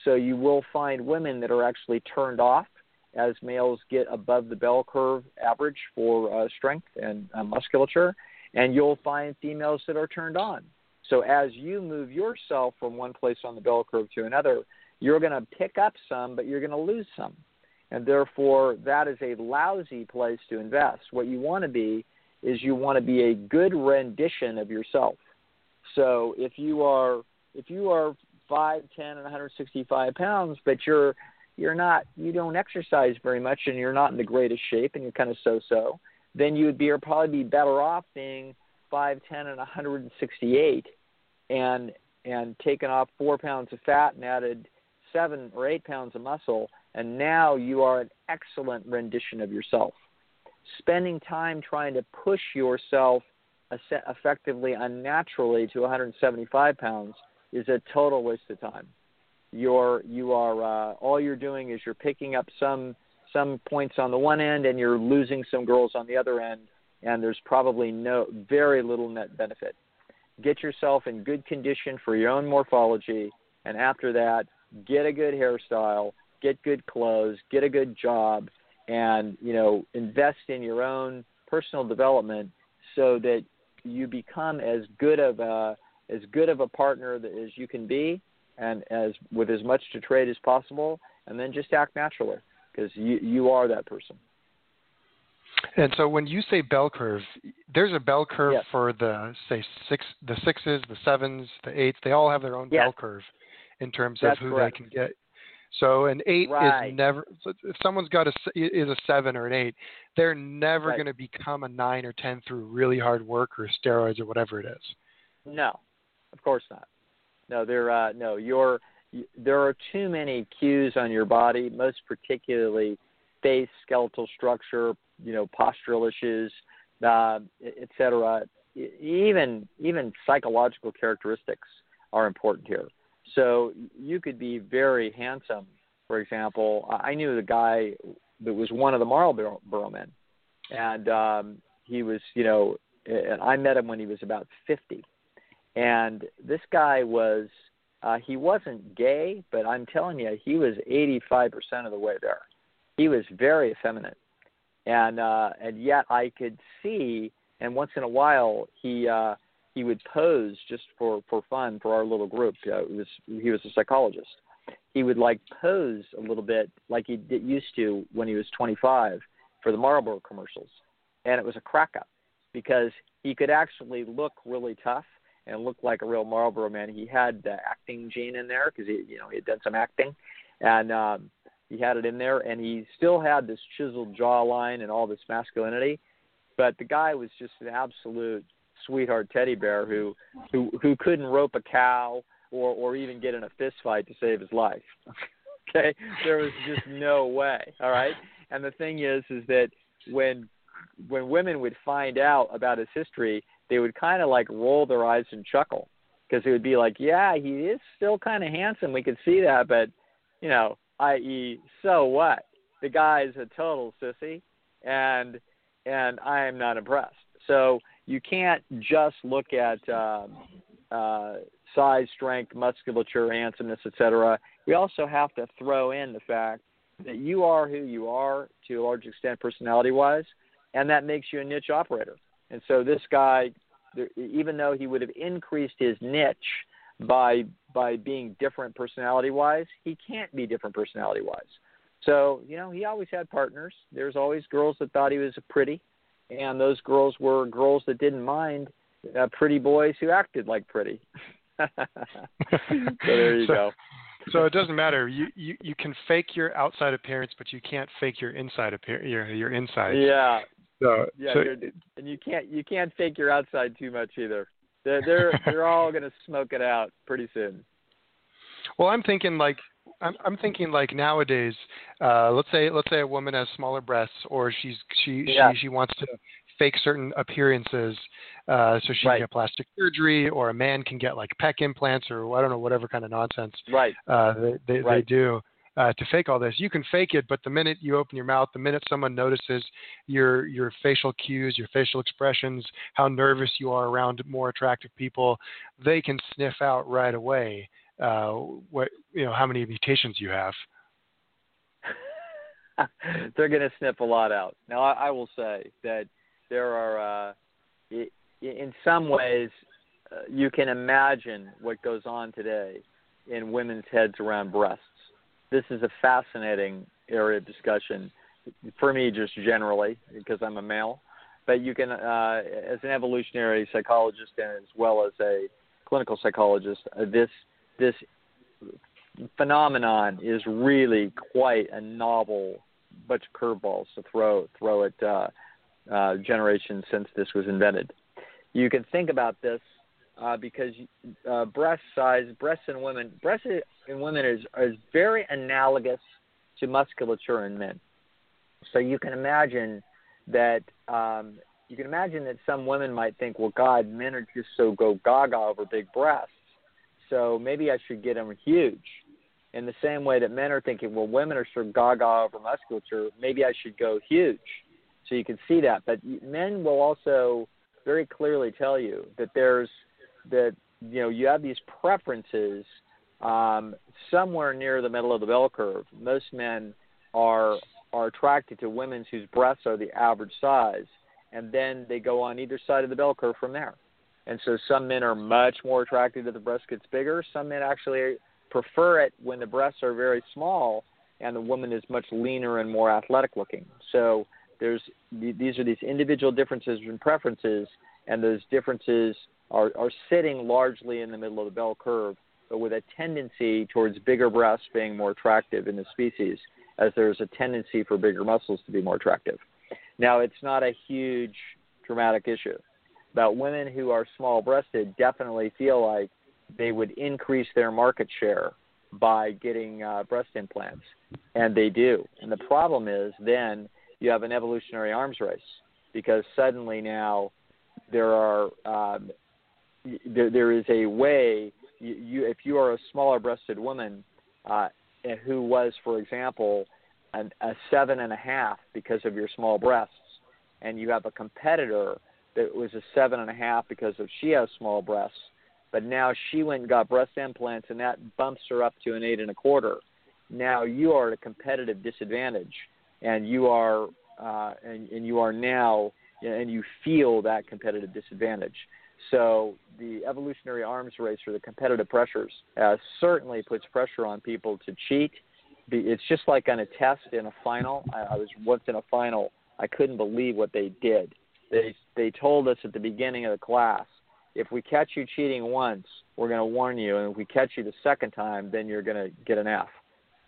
So you will find women that are actually turned off as males get above the bell curve average for uh, strength and uh, musculature, and you'll find females that are turned on. So as you move yourself from one place on the bell curve to another, you're going to pick up some, but you're going to lose some. And therefore, that is a lousy place to invest. What you want to be is you want to be a good rendition of yourself. So if you are if you are five, ten, and 165 pounds, but you're you're not you don't exercise very much and you're not in the greatest shape and you're kind of so-so, then you would be or probably be better off being five, ten, and 168, and and taken off four pounds of fat and added seven or eight pounds of muscle, and now you are an excellent rendition of yourself. Spending time trying to push yourself effectively unnaturally to 175 pounds is a total waste of time. You're you are uh, all you're doing is you're picking up some some points on the one end and you're losing some girls on the other end, and there's probably no very little net benefit. Get yourself in good condition for your own morphology, and after that, get a good hairstyle, get good clothes, get a good job, and you know invest in your own personal development so that you become as good of a as good of a partner as you can be, and as with as much to trade as possible, and then just act naturally because you you are that person.
And so when you say bell curve, there's a bell curve
yes.
for the say six, the sixes, the sevens, the eights. They all have their own
yes.
bell curve in terms
That's
of who
correct.
they can get. So an eight
right.
is never. If someone's got a is a seven or an eight, they're never
right.
going to become a nine or ten through really hard work or steroids or whatever it is.
No, of course not. No, there. Uh, no, you're. There are too many cues on your body, most particularly face, skeletal structure, you know, postural issues, uh, et cetera. Even even psychological characteristics are important here. So you could be very handsome. For example, I knew the guy that was one of the Marlboro men, and um, he was, you know, and I met him when he was about 50. And this guy was, uh, he wasn't gay, but I'm telling you, he was 85% of the way there. He was very effeminate, and uh, and yet I could see, and once in a while he uh, he would pose just for for fun for our little group. Uh, it was he was a psychologist. He would like pose a little bit like he did, used to when he was 25 for the Marlboro commercials, and it was a crack up because he could actually look really tough and look like a real Marlboro man. He had the acting gene in there because he you know he had done some acting, and um, he had it in there, and he still had this chiseled jawline and all this masculinity. But the guy was just an absolute sweetheart teddy bear who who who couldn't rope a cow or or even get in a fist fight to save his life. okay, there was just no way. All right, and the thing is, is that when when women would find out about his history, they would kind of like roll their eyes and chuckle because it would be like, yeah, he is still kind of handsome. We could see that, but you know, i.e., so what? The guy's a total sissy, and and I am not impressed. So you can't just look at uh, uh, size, strength, musculature, handsomeness, etc. We also have to throw in the fact that you are who you are to a large extent, personality-wise, and that makes you a niche operator. And so this guy, even though he would have increased his niche by by being different personality-wise, he can't be different personality-wise. So you know, he always had partners. There's always girls that thought he was pretty and those girls were girls that didn't mind uh, pretty boys who acted like pretty. so there you
so,
go.
So it doesn't matter. You, you you can fake your outside appearance, but you can't fake your inside appearance. Your your inside.
Yeah.
So,
yeah,
so,
and you can't you can't fake your outside too much either. They're they're they're all gonna smoke it out pretty soon.
Well, I'm thinking like I'm, I'm thinking like nowadays. Uh, let's say let's say a woman has smaller breasts, or she's she
yeah.
she she wants to fake certain appearances, uh, so she
right.
can get plastic surgery, or a man can get like pec implants, or I don't know whatever kind of nonsense
right.
uh, they they,
right.
they do. Uh, to fake all this, you can fake it, but the minute you open your mouth, the minute someone notices your your facial cues, your facial expressions, how nervous you are around more attractive people, they can sniff out right away uh, what you know how many mutations you have.
They're going to sniff a lot out. Now, I, I will say that there are, uh, in some ways, uh, you can imagine what goes on today in women's heads around breasts. This is a fascinating area of discussion for me, just generally, because I'm a male. But you can, uh, as an evolutionary psychologist and as well as a clinical psychologist, uh, this this phenomenon is really quite a novel bunch of curveballs to throw throw at uh, uh, generations since this was invented. You can think about this uh, because uh, breast size, breasts in women, breasts in women is is very analogous to musculature in men. So you can imagine that um, you can imagine that some women might think, well, God, men are just so go gaga over big breasts, so maybe I should get them huge. In the same way that men are thinking, well, women are so gaga over musculature, maybe I should go huge. So you can see that, but men will also very clearly tell you that there's that you know you have these preferences um, somewhere near the middle of the bell curve. Most men are are attracted to women whose breasts are the average size, and then they go on either side of the bell curve from there. And so some men are much more attracted to the breast gets bigger. Some men actually prefer it when the breasts are very small and the woman is much leaner and more athletic looking. So there's these are these individual differences in preferences, and those differences are, are sitting largely in the middle of the bell curve, but with a tendency towards bigger breasts being more attractive in the species, as there's a tendency for bigger muscles to be more attractive. Now, it's not a huge dramatic issue, but women who are small breasted definitely feel like they would increase their market share by getting uh, breast implants, and they do. And the problem is then you have an evolutionary arms race because suddenly now there are um, there, there is a way you, you if you are a smaller breasted woman uh, who was, for example, an, a seven and a half because of your small breasts, and you have a competitor that was a seven and a half because of she has small breasts, but now she went and got breast implants, and that bumps her up to an eight and a quarter. Now you are at a competitive disadvantage, and you are uh, and, and you are now and you feel that competitive disadvantage. So the evolutionary arms race or the competitive pressures uh, certainly puts pressure on people to cheat. It's just like on a test in a final. I, I was once in a final. I couldn't believe what they did. They they told us at the beginning of the class, if we catch you cheating once, we're going to warn you, and if we catch you the second time, then you're going to get an F.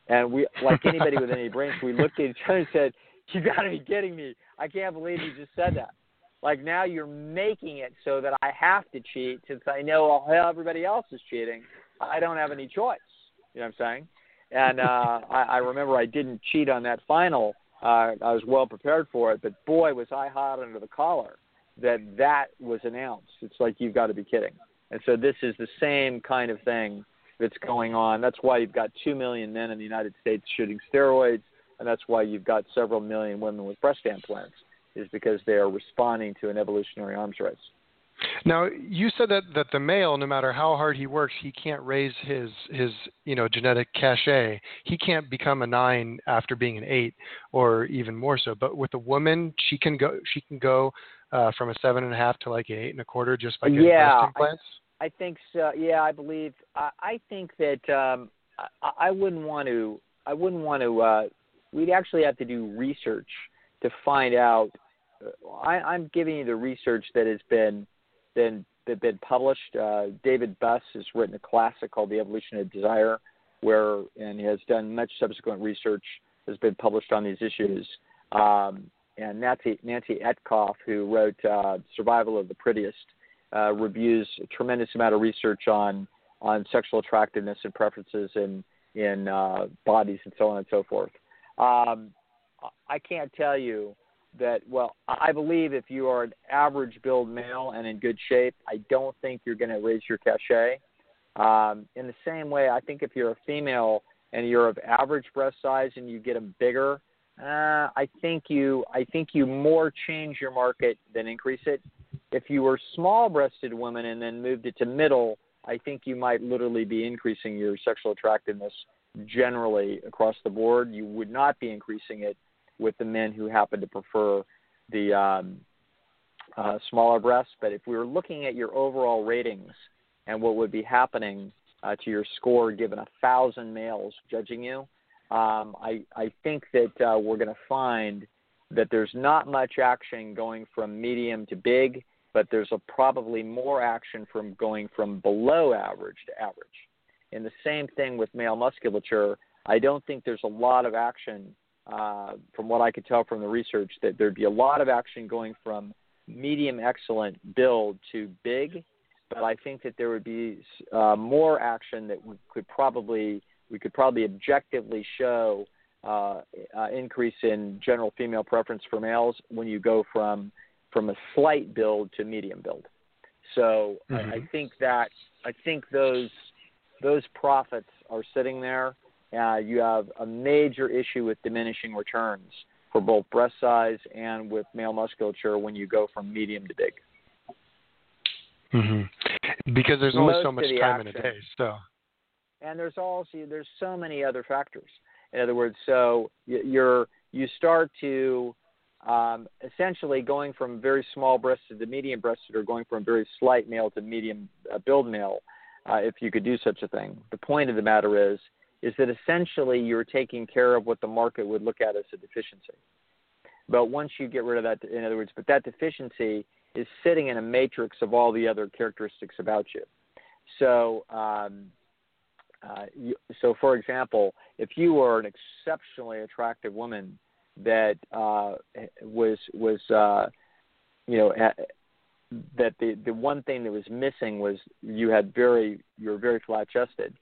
And we, like anybody with any brains, we looked at each other and said, "You got to be kidding me! I can't believe you just said that." Like now you're making it so that I have to cheat since I know all everybody else is cheating. I don't have any choice. You know what I'm saying? And uh, I, I remember I didn't cheat on that final. Uh, I was well prepared for it, but boy, was I hot under the collar that that was announced. It's like you've got to be kidding. And so this is the same kind of thing that's going on. That's why you've got two million men in the United States shooting steroids, and that's why you've got several million women with breast implants is because they are responding to an evolutionary arms race.
Now, you said that, that the male, no matter how hard he works, he can't raise his his you know genetic cachet. He can't become a nine after being an eight, or even more so. But with a woman, she can go she can go uh, from a seven and a half to like an eight and a quarter just by getting
yeah,
breast implants.
I, I think so. Yeah, I believe. I, I think that um, I, I wouldn't want to. I wouldn't want to. Uh, we'd actually have to do research to find out I, I'm giving you the research that has been been been published. Uh, David Buss has written a classic called The Evolution of Desire, where and has done much subsequent research has been published on these issues. Um, and Nancy Nancy Etcoff, who wrote uh, Survival of the Prettiest, uh, reviews a tremendous amount of research on on sexual attractiveness and preferences in in uh, bodies and so on and so forth. Um, I can't tell you that. Well, I believe if you are an average build male and in good shape, I don't think you're going to raise your cachet. Um, in the same way, I think if you're a female and you're of average breast size and you get them bigger, uh, I think you I think you more change your market than increase it. If you were small-breasted women and then moved it to middle, I think you might literally be increasing your sexual attractiveness generally across the board. You would not be increasing it with the men who happen to prefer the um, uh, smaller breasts. But if we were looking at your overall ratings and what would be happening uh, to your score given a thousand males judging you, um, I, I think that uh, we're going to find that there's not much action going from medium to big, but there's a probably more action from going from below average to average. And the same thing with male musculature. I don't think there's a lot of action, uh, from what I could tell from the research, that there'd be a lot of action going from medium excellent build to big, but I think that there would be uh, more action that we could probably we could probably objectively show uh, uh, increase in general female preference for males when you go from from a slight build to medium build. So mm-hmm. I, I think that I think those those profits are sitting there. Uh, you have a major issue with diminishing returns for both breast size and with male musculature when you go from medium to big.
Mm-hmm. Because there's only
Most
so much time action, in a day, so
and there's also there's so many other factors. In other words, so you're you start to um, essentially going from very small breasted to medium breasted, or going from very slight male to medium uh, build male, uh, if you could do such a thing. The point of the matter is is that essentially you're taking care of what the market would look at as a deficiency. But once you get rid of that, in other words, but that deficiency is sitting in a matrix of all the other characteristics about you. So um, uh, you, so, for example, if you were an exceptionally attractive woman that uh, was was uh, you know that the the one thing that was missing was you had very you were very flat chested.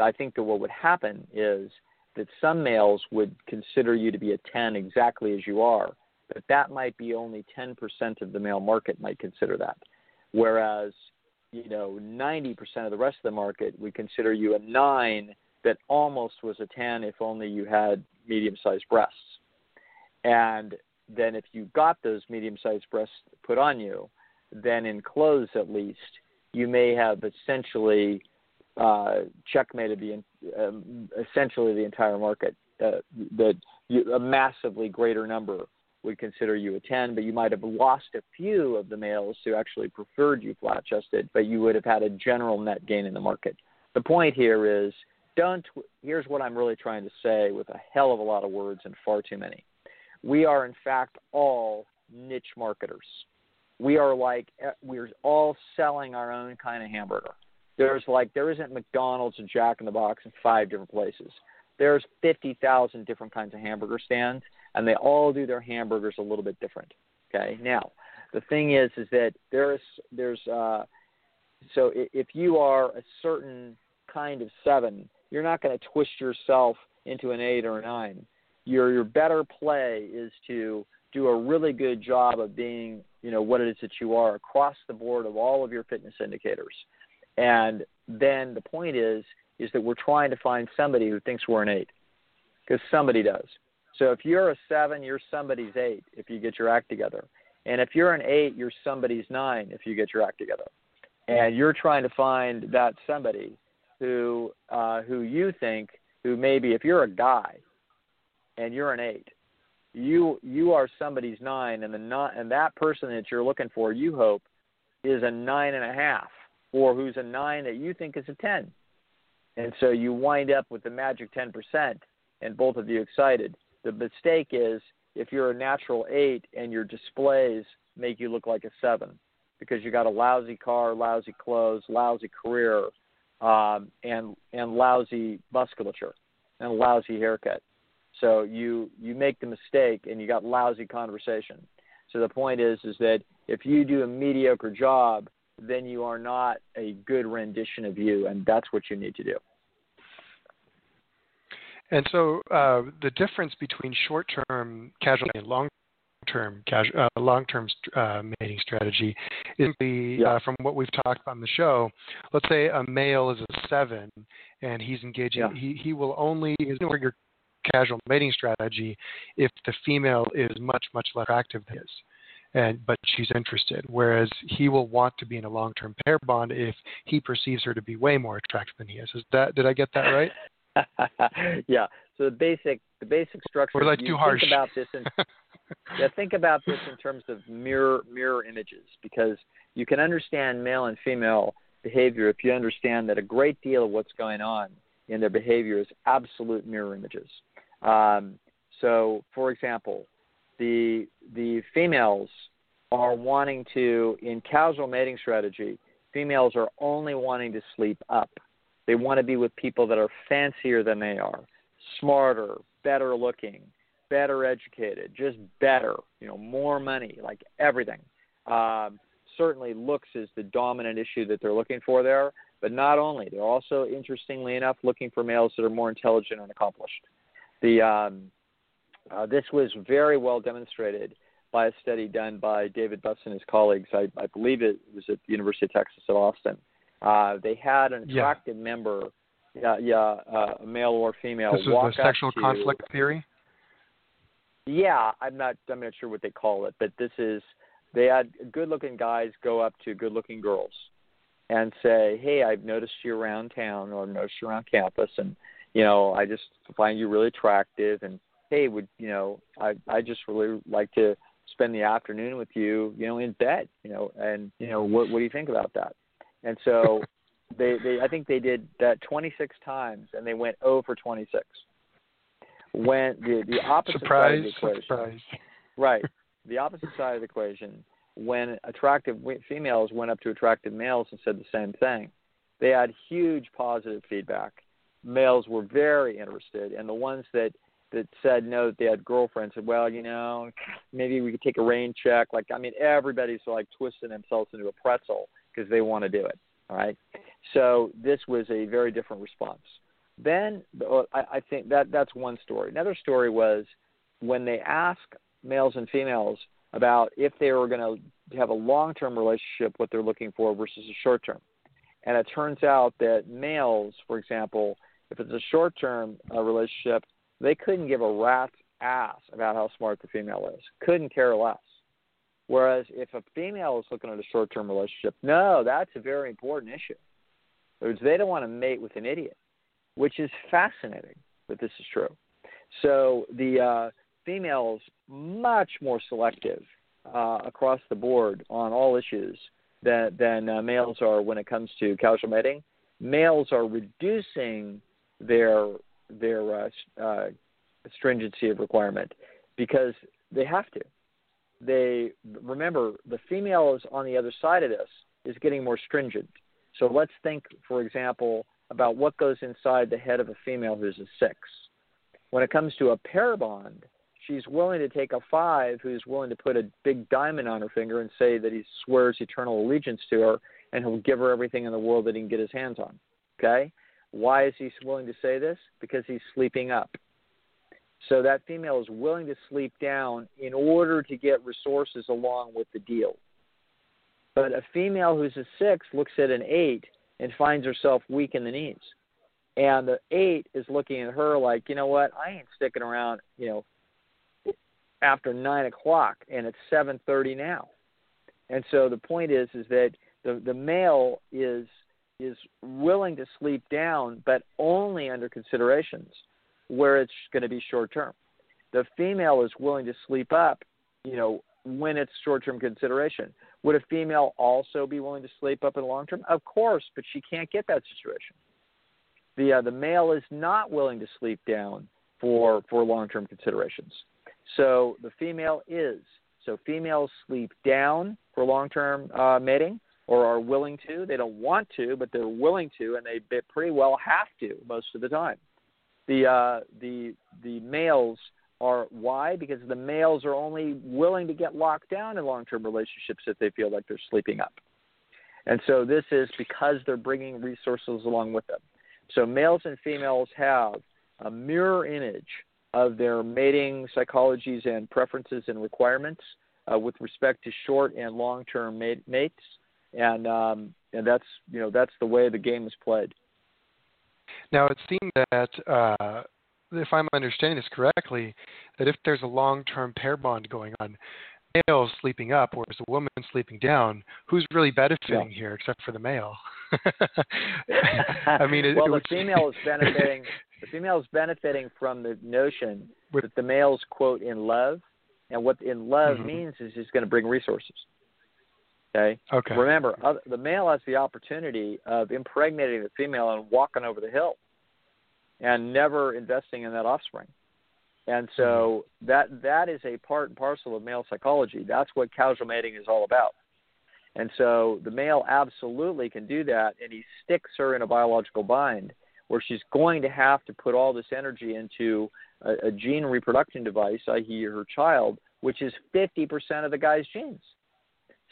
I think that what would happen is that some males would consider you to be a 10 exactly as you are, but that might be only 10% of the male market might consider that. Whereas you know, 90% of the rest of the market would consider you a nine that almost was a 10 if only you had medium sized breasts. And then if you got those medium sized breasts put on you, then in clothes at least, you may have essentially uh, checkmated the um, essentially the entire market. Uh, that you, a massively greater number would consider you a 10, but you might have lost a few of the males who actually preferred you flat chested, but you would have had a general net gain in the market. The point here is don't, here's what I'm really trying to say with a hell of a lot of words and far too many. We are, in fact, all niche marketers. We are like, we're all selling our own kind of hamburger. There's like, there isn't McDonald's and Jack in the Box in five different places. There's 50,000 different kinds of hamburger stands and they all do their hamburgers a little bit different. Okay. Now, the thing is, is that there's there's uh, so if you are a certain kind of seven, you're not going to twist yourself into an eight or a nine. Your your better play is to do a really good job of being, you know, what it is that you are across the board of all of your fitness indicators. And then the point is, is that we're trying to find somebody who thinks we're an eight, because somebody does. So if you're a seven, you're somebody's eight if you get your act together. And if you're an eight, you're somebody's nine if you get your act together. And you're trying to find that somebody who uh, who you think who maybe if you're a guy and you're an eight, you you are somebody's nine, and the not and that person that you're looking for, you hope, is a nine and a half, or who's a nine that you think is a ten. And so you wind up with the magic ten percent, and both of you excited the mistake is if you're a natural eight and your displays make you look like a seven because you got a lousy car, lousy clothes, lousy career, um, and and lousy musculature and lousy haircut. So you you make the mistake and you got lousy conversation. So the point is is that if you do a mediocre job, then you are not a good rendition of you, and that's what you need to do.
And so uh, the difference between short-term casual and long-term casu- uh, long-term uh, mating strategy is simply,
yeah.
Uh, from what we've talked on the show. Let's say a male is a seven, and he's engaging.
Yeah.
He he will only is your casual mating strategy if the female is much much less attractive than his and but she's interested. Whereas he will want to be in a long-term pair bond if he perceives her to be way more attractive than he is. Is that did I get that right?
yeah. So the basic the basic structure.
Or like too
think about this in yeah, think about this in terms of mirror mirror images because you can understand male and female behavior if you understand that a great deal of what's going on in their behavior is absolute mirror images. Um, so, for example, the the females are wanting to in casual mating strategy. Females are only wanting to sleep up. They want to be with people that are fancier than they are, smarter, better looking, better educated, just better. You know, more money, like everything. Um, certainly, looks is the dominant issue that they're looking for there. But not only, they're also, interestingly enough, looking for males that are more intelligent and accomplished. The um, uh, this was very well demonstrated by a study done by David Buss and his colleagues. I, I believe it was at the University of Texas at Austin. Uh, they had an attractive
yeah.
member, yeah, yeah, uh, male or female,
this is the sexual
to,
conflict theory.
Yeah, I'm not. I'm not sure what they call it, but this is. They had good-looking guys go up to good-looking girls and say, "Hey, I've noticed you around town, or noticed you around campus, and you know, I just find you really attractive, and hey, would you know, I I just really like to spend the afternoon with you, you know, in bed, you know, and you know, what what do you think about that?" And so they they I think they did that 26 times, and they went 0 for 26. When the the opposite
surprise,
side of the equation,
surprise.
right, the opposite side of the equation, when attractive females went up to attractive males and said the same thing, they had huge positive feedback. Males were very interested, and the ones that that said no, that they had girlfriends said, well, you know, maybe we could take a rain check. Like, I mean, everybody's like twisting themselves into a pretzel because they want to do it. All right. So this was a very different response. Then I, think that that's one story. Another story was when they asked males and females about if they were going to have a long-term relationship, what they're looking for versus a short-term. And it turns out that males, for example, if it's a short-term uh, relationship, they couldn't give a rat's ass about how smart the female is. Couldn't care less. Whereas if a female is looking at a short term relationship, no, that's a very important issue. Words, they don't want to mate with an idiot, which is fascinating that this is true. So the uh, females much more selective uh, across the board on all issues than than uh, males are when it comes to casual mating. Males are reducing their their uh, uh, stringency of requirement because they have to. They remember the female is on the other side of this is getting more stringent. So let's think, for example, about what goes inside the head of a female who's a six. When it comes to a pair bond, she's willing to take a five who's willing to put a big diamond on her finger and say that he swears eternal allegiance to her and he'll give her everything in the world that he can get his hands on. Okay? Why is he willing to say this? Because he's sleeping up. So that female is willing to sleep down in order to get resources along with the deal. But a female who's a six looks at an eight and finds herself weak in the knees. And the eight is looking at her like, you know what, I ain't sticking around, you know, after nine o'clock and it's seven thirty now. And so the point is is that the the male is is willing to sleep down, but only under considerations where it's going to be short term. The female is willing to sleep up, you know, when it's short term consideration. Would a female also be willing to sleep up in the long term? Of course, but she can't get that situation. The uh, the male is not willing to sleep down for for long term considerations. So the female is. So females sleep down for long-term uh, mating or are willing to. They don't want to, but they're willing to, and they pretty well have to most of the time. The uh, the the males are why because the males are only willing to get locked down in long-term relationships if they feel like they're sleeping up. And so this is because they're bringing resources along with them. So males and females have a mirror image of their mating psychologies and preferences and requirements uh, with respect to short and long-term mate, mates, and um, and that's you know that's the way the game is played.
Now it seems that uh, if I'm understanding this correctly, that if there's a long-term pair bond going on, male sleeping up or is a woman sleeping down, who's really benefiting yeah. here except for the male? I mean, it,
well, the female is benefiting. the female is benefiting from the notion that the male's quote in love, and what in love mm-hmm. means is he's going to bring resources. Okay.
Okay.
Remember, other, the male has the opportunity of impregnating the female and walking over the hill, and never investing in that offspring. And so mm-hmm. that that is a part and parcel of male psychology. That's what casual mating is all about. And so the male absolutely can do that, and he sticks her in a biological bind where she's going to have to put all this energy into a, a gene reproduction device, i.e., her child, which is 50% of the guy's genes.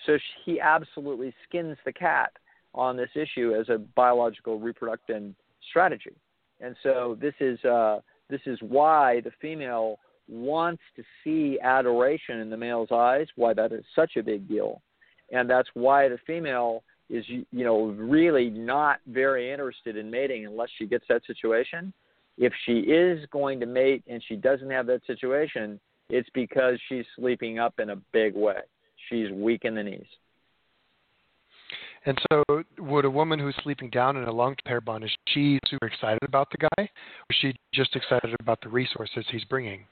So she, he absolutely skins the cat on this issue as a biological reproductive strategy. And so this is uh, this is why the female wants to see adoration in the male's eyes, why that is such a big deal. And that's why the female is you know really not very interested in mating unless she gets that situation. If she is going to mate and she doesn't have that situation, it's because she's sleeping up in a big way. She's weak in the knees.
And so, would a woman who's sleeping down in a long pair bond is she super excited about the guy, or is she just excited about the resources he's bringing?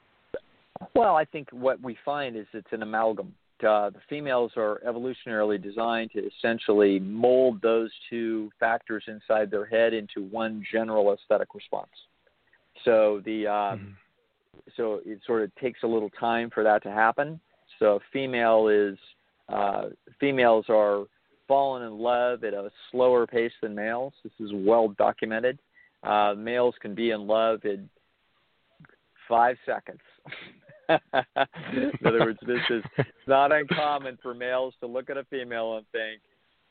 Well, I think what we find is it's an amalgam. Uh, the females are evolutionarily designed to essentially mold those two factors inside their head into one general aesthetic response. So the uh, mm-hmm. so it sort of takes a little time for that to happen. So female is uh, females are falling in love at a slower pace than males. This is well documented. Uh, males can be in love in five seconds. in other words, this is not uncommon for males to look at a female and think,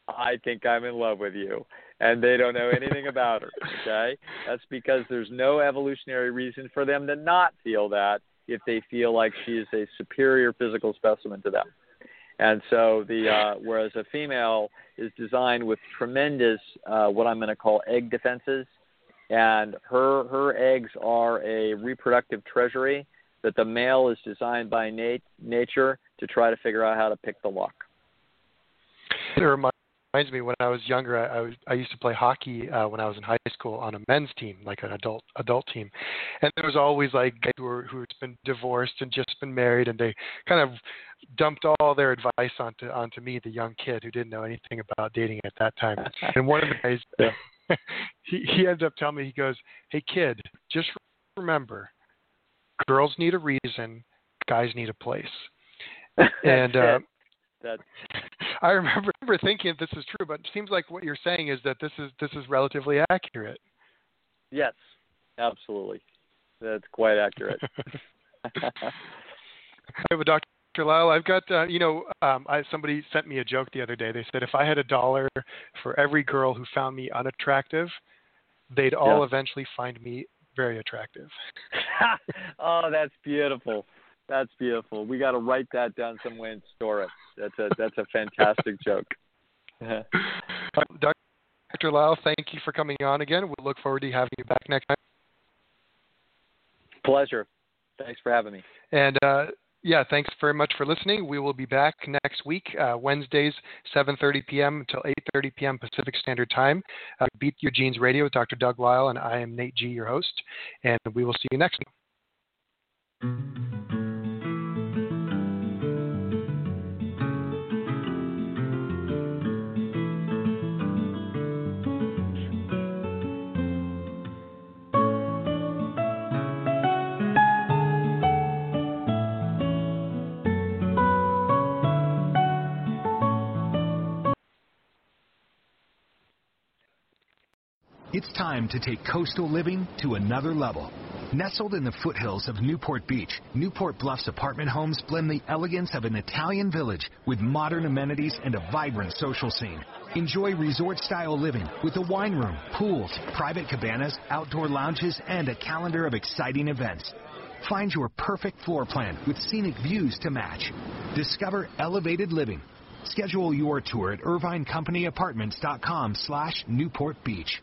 I think I'm in love with you. And they don't know anything about her. Okay? That's because there's no evolutionary reason for them to not feel that if they feel like she is a superior physical specimen to them. And so the uh, whereas a female is designed with tremendous uh, what I'm going to call egg defenses, and her her eggs are a reproductive treasury that the male is designed by nat- nature to try to figure out how to pick the lock.
Me when I was younger, I, I, was, I used to play hockey uh, when I was in high school on a men's team, like an adult adult team, and there was always like guys who were who'd been divorced and just been married, and they kind of dumped all their advice onto onto me, the young kid who didn't know anything about dating at that time. And one of the guys, yeah. he he ends up telling me, he goes, "Hey kid, just remember, girls need a reason, guys need a place. and uh,
that
I remember, thinking this is true, but it seems like what you're saying is that this is this is relatively accurate.
Yes, absolutely. That's quite accurate.
I have a Dr. Lisle, I've got uh, you know um, I, somebody sent me a joke the other day. They said if I had a dollar for every girl who found me unattractive, they'd all yeah. eventually find me very attractive.
oh, that's beautiful. That's beautiful. We got to write that down somewhere and store it. That's a that's a fantastic joke.
Dr. Lisle, thank you for coming on again. We look forward to having you back next time.
Pleasure. Thanks for having me.
And uh, yeah, thanks very much for listening. We will be back next week, uh, Wednesdays, 7:30 p.m. until 8:30 p.m. Pacific Standard Time. Uh, Beat Your Genes Radio with Dr. Doug Lisle, and I am Nate G, your host. And we will see you next time.
Time to take coastal living to another level. Nestled in the foothills of Newport Beach, Newport Bluffs apartment homes blend the elegance of an Italian village with modern amenities and a vibrant social scene. Enjoy resort style living with a wine room, pools, private cabanas, outdoor lounges, and a calendar of exciting events. Find your perfect floor plan with scenic views to match. Discover elevated living. Schedule your tour at IrvineCompanyApartments.com slash Newport Beach.